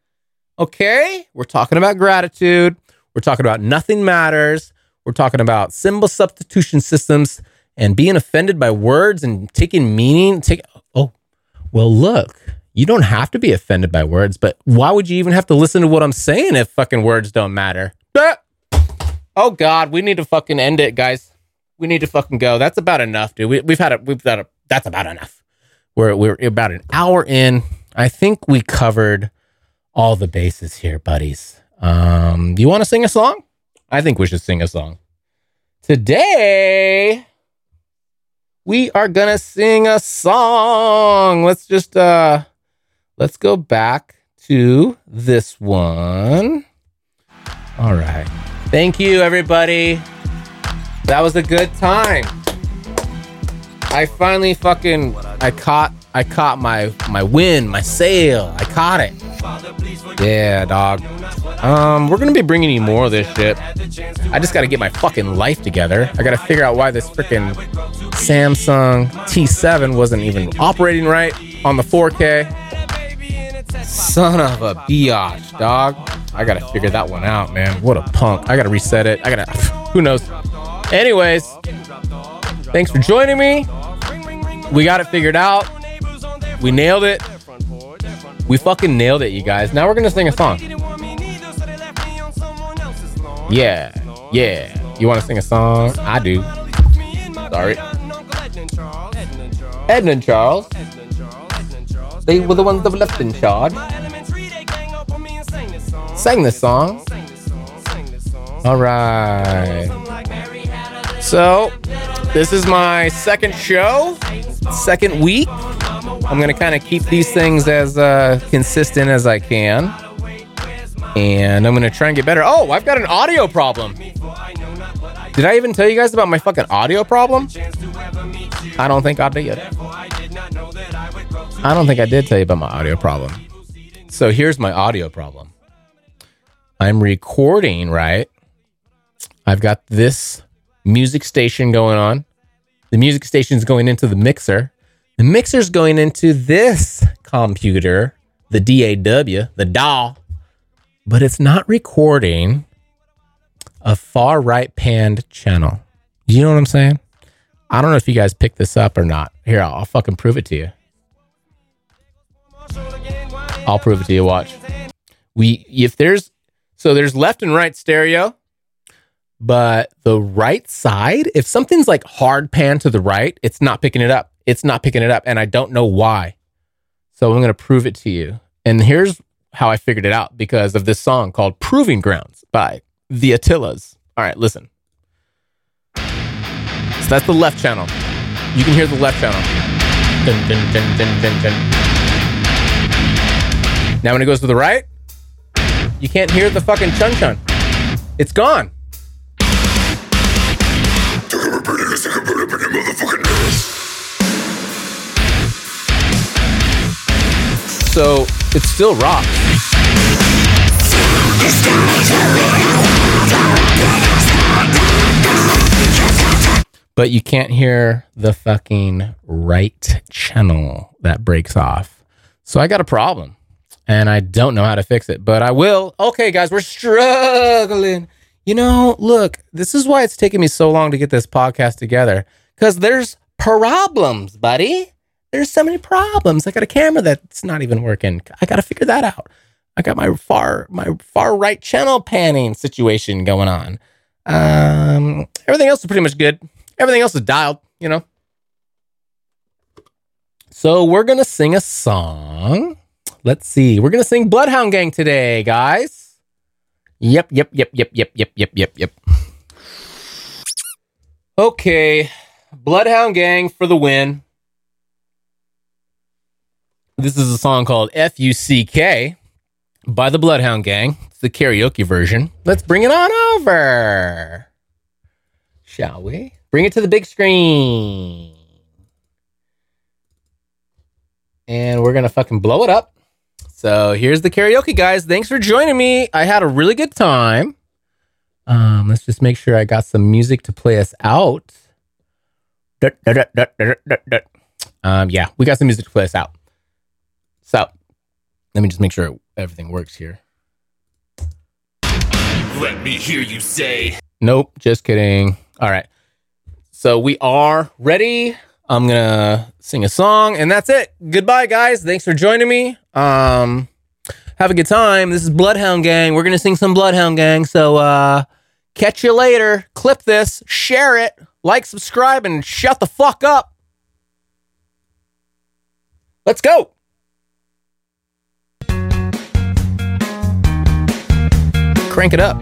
Okay? We're talking about gratitude. We're talking about nothing matters. We're talking about symbol substitution systems and being offended by words and taking meaning. Take oh, well, look, you don't have to be offended by words, but why would you even have to listen to what I'm saying if fucking words don't matter? Oh God, we need to fucking end it, guys. We need to fucking go. That's about enough, dude. We, we've had a we've got a that's about enough. We're we're about an hour in. I think we covered all the bases here, buddies. Um, you want to sing a song? I think we should sing a song. Today we are gonna sing a song. Let's just uh let's go back to this one. All right. Thank you everybody. That was a good time. I finally fucking I caught I caught my my win, my sail. I caught it. Yeah, dog. Um, we're gonna be bringing you more of this shit. I just gotta get my fucking life together. I gotta figure out why this freaking Samsung T7 wasn't even operating right on the 4K. Son of a biatch, dog. I gotta figure that one out, man. What a punk. I gotta reset it. I gotta. Who knows? Anyways, thanks for joining me. we got it figured out. We nailed it. We fucking nailed it, you guys. Now we're gonna sing a song. Yeah, yeah. You want to sing a song? I do. Sorry. Edna and Charles. They were the ones that were left in charge. Sang this song. All right. So, this is my second show, second week. I'm going to kind of keep these things as uh, consistent as I can. And I'm going to try and get better. Oh, I've got an audio problem. Did I even tell you guys about my fucking audio problem? I don't think I did. I don't think I did tell you about my audio problem. So here's my audio problem. I'm recording, right? I've got this music station going on. The music station's going into the mixer. The mixer's going into this computer, the DAW, the DAW, but it's not recording a far right panned channel. You know what I'm saying? I don't know if you guys picked this up or not. Here, I'll, I'll fucking prove it to you. I'll prove it to you. Watch. We if there's so there's left and right stereo, but the right side, if something's like hard pan to the right, it's not picking it up. It's not picking it up, and I don't know why. So I'm gonna prove it to you. And here's how I figured it out because of this song called "Proving Grounds" by the Attilas. All right, listen. So that's the left channel. You can hear the left channel. Dun, dun, dun, dun, dun, dun. Now when it goes to the right, you can't hear the fucking chun chun. It's gone. So it still rocks. But you can't hear the fucking right channel that breaks off. So I got a problem and I don't know how to fix it, but I will. Okay, guys, we're struggling. You know, look, this is why it's taking me so long to get this podcast together because there's problems, buddy. There's so many problems. I got a camera that's not even working. I got to figure that out. I got my far my far right channel panning situation going on. Um, everything else is pretty much good. Everything else is dialed, you know. So we're gonna sing a song. Let's see. We're gonna sing Bloodhound Gang today, guys. Yep, yep, yep, yep, yep, yep, yep, yep, yep. Okay, Bloodhound Gang for the win. This is a song called F U C K by the Bloodhound Gang. It's the karaoke version. Let's bring it on over. Shall we? Bring it to the big screen. And we're going to fucking blow it up. So here's the karaoke, guys. Thanks for joining me. I had a really good time. Um, let's just make sure I got some music to play us out. Um, yeah, we got some music to play us out. So let me just make sure everything works here. Let me hear you say. Nope, just kidding. All right. So we are ready. I'm going to sing a song and that's it. Goodbye guys. Thanks for joining me. Um have a good time. This is Bloodhound Gang. We're going to sing some Bloodhound Gang. So uh catch you later. Clip this, share it, like, subscribe and shut the fuck up. Let's go. Crank it up.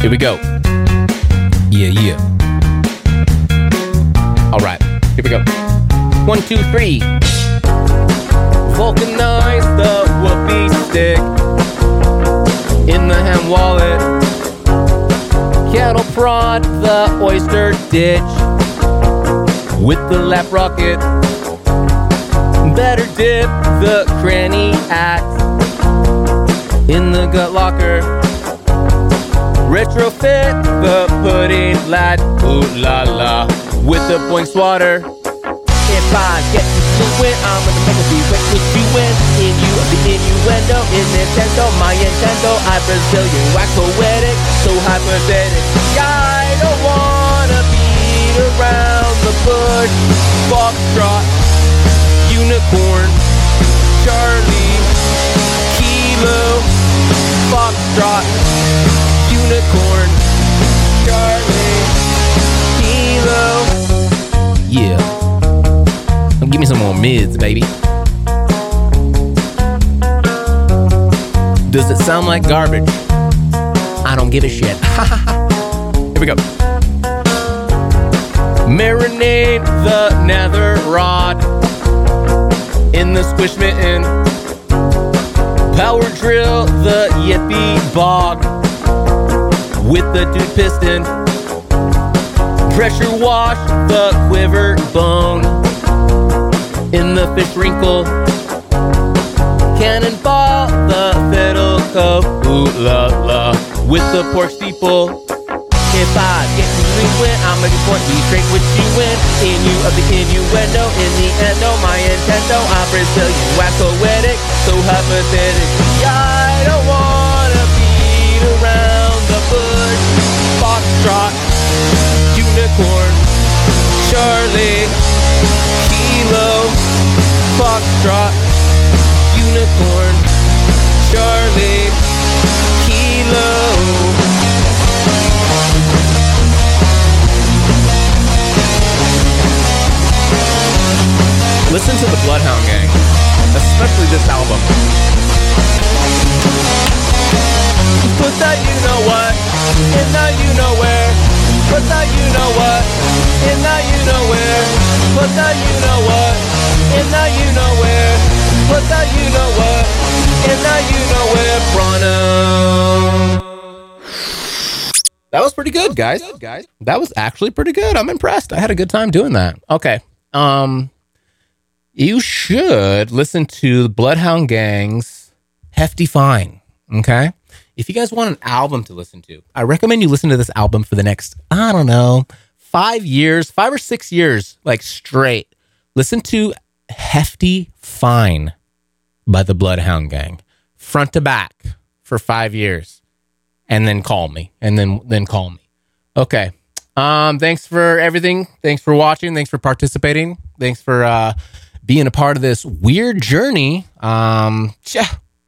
Here we go. Yeah, yeah. All right, here we go. One, two, three. Vulcanize the whoopee stick in the ham wallet. Cattle prod the oyster ditch with the lap rocket. Better dip the cranny axe in the gut locker. Retrofit the pudding lad, ooh la la, with the boink swatter. If I get to it, I'm gonna make a be wet with you and in you. The innuendo in Nintendo, my Nintendo, I Brazilian, wax poetic, so hyperthetic. I don't wanna beat around the bush. Foxtrot, uniform, Charlie, Kilo, Foxtrot, uniform, Charlie, Kilo. Yeah. Give me some more mids, baby. Does it sound like garbage? I don't give a shit. Here we go. Marinate the nether rod in the squish mitten. Power drill the yippee bog with the dude piston. Pressure wash the quiver bone in the fish wrinkle. Cannonball the fiddle cove. Ooh la la with the pork steeple. If I get win, I'm gonna point you straight with you win. In you of the innuendo, in the endo, oh, my Nintendo. I'm Brazilian, wacko poetic, so hypothetic. I don't wanna beat around the bush. Foxtrot, uniform, Charlie, Kilo, Foxtrot, uniform, Charlie, Listen to the Bloodhound Gang, especially this album. Put that you know what in that you know where. Put that you know what in that you know where. Put that you know what in that you know where. Put that you know what in that you know where. Bruno. That was pretty good, guys. Guys, that was actually pretty good. I'm impressed. I had a good time doing that. Okay. Um, you should listen to the Bloodhound Gang's Hefty Fine. Okay. If you guys want an album to listen to, I recommend you listen to this album for the next, I don't know, five years, five or six years, like straight. Listen to Hefty Fine by the Bloodhound Gang, front to back for five years. And then call me. And then then call me. Okay. Um, thanks for everything. Thanks for watching. Thanks for participating. Thanks for uh being a part of this weird journey. Um,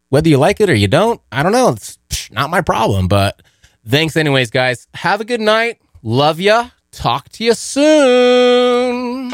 whether you like it or you don't, I don't know. It's not my problem, but thanks anyways, guys. Have a good night. Love ya. Talk to you soon.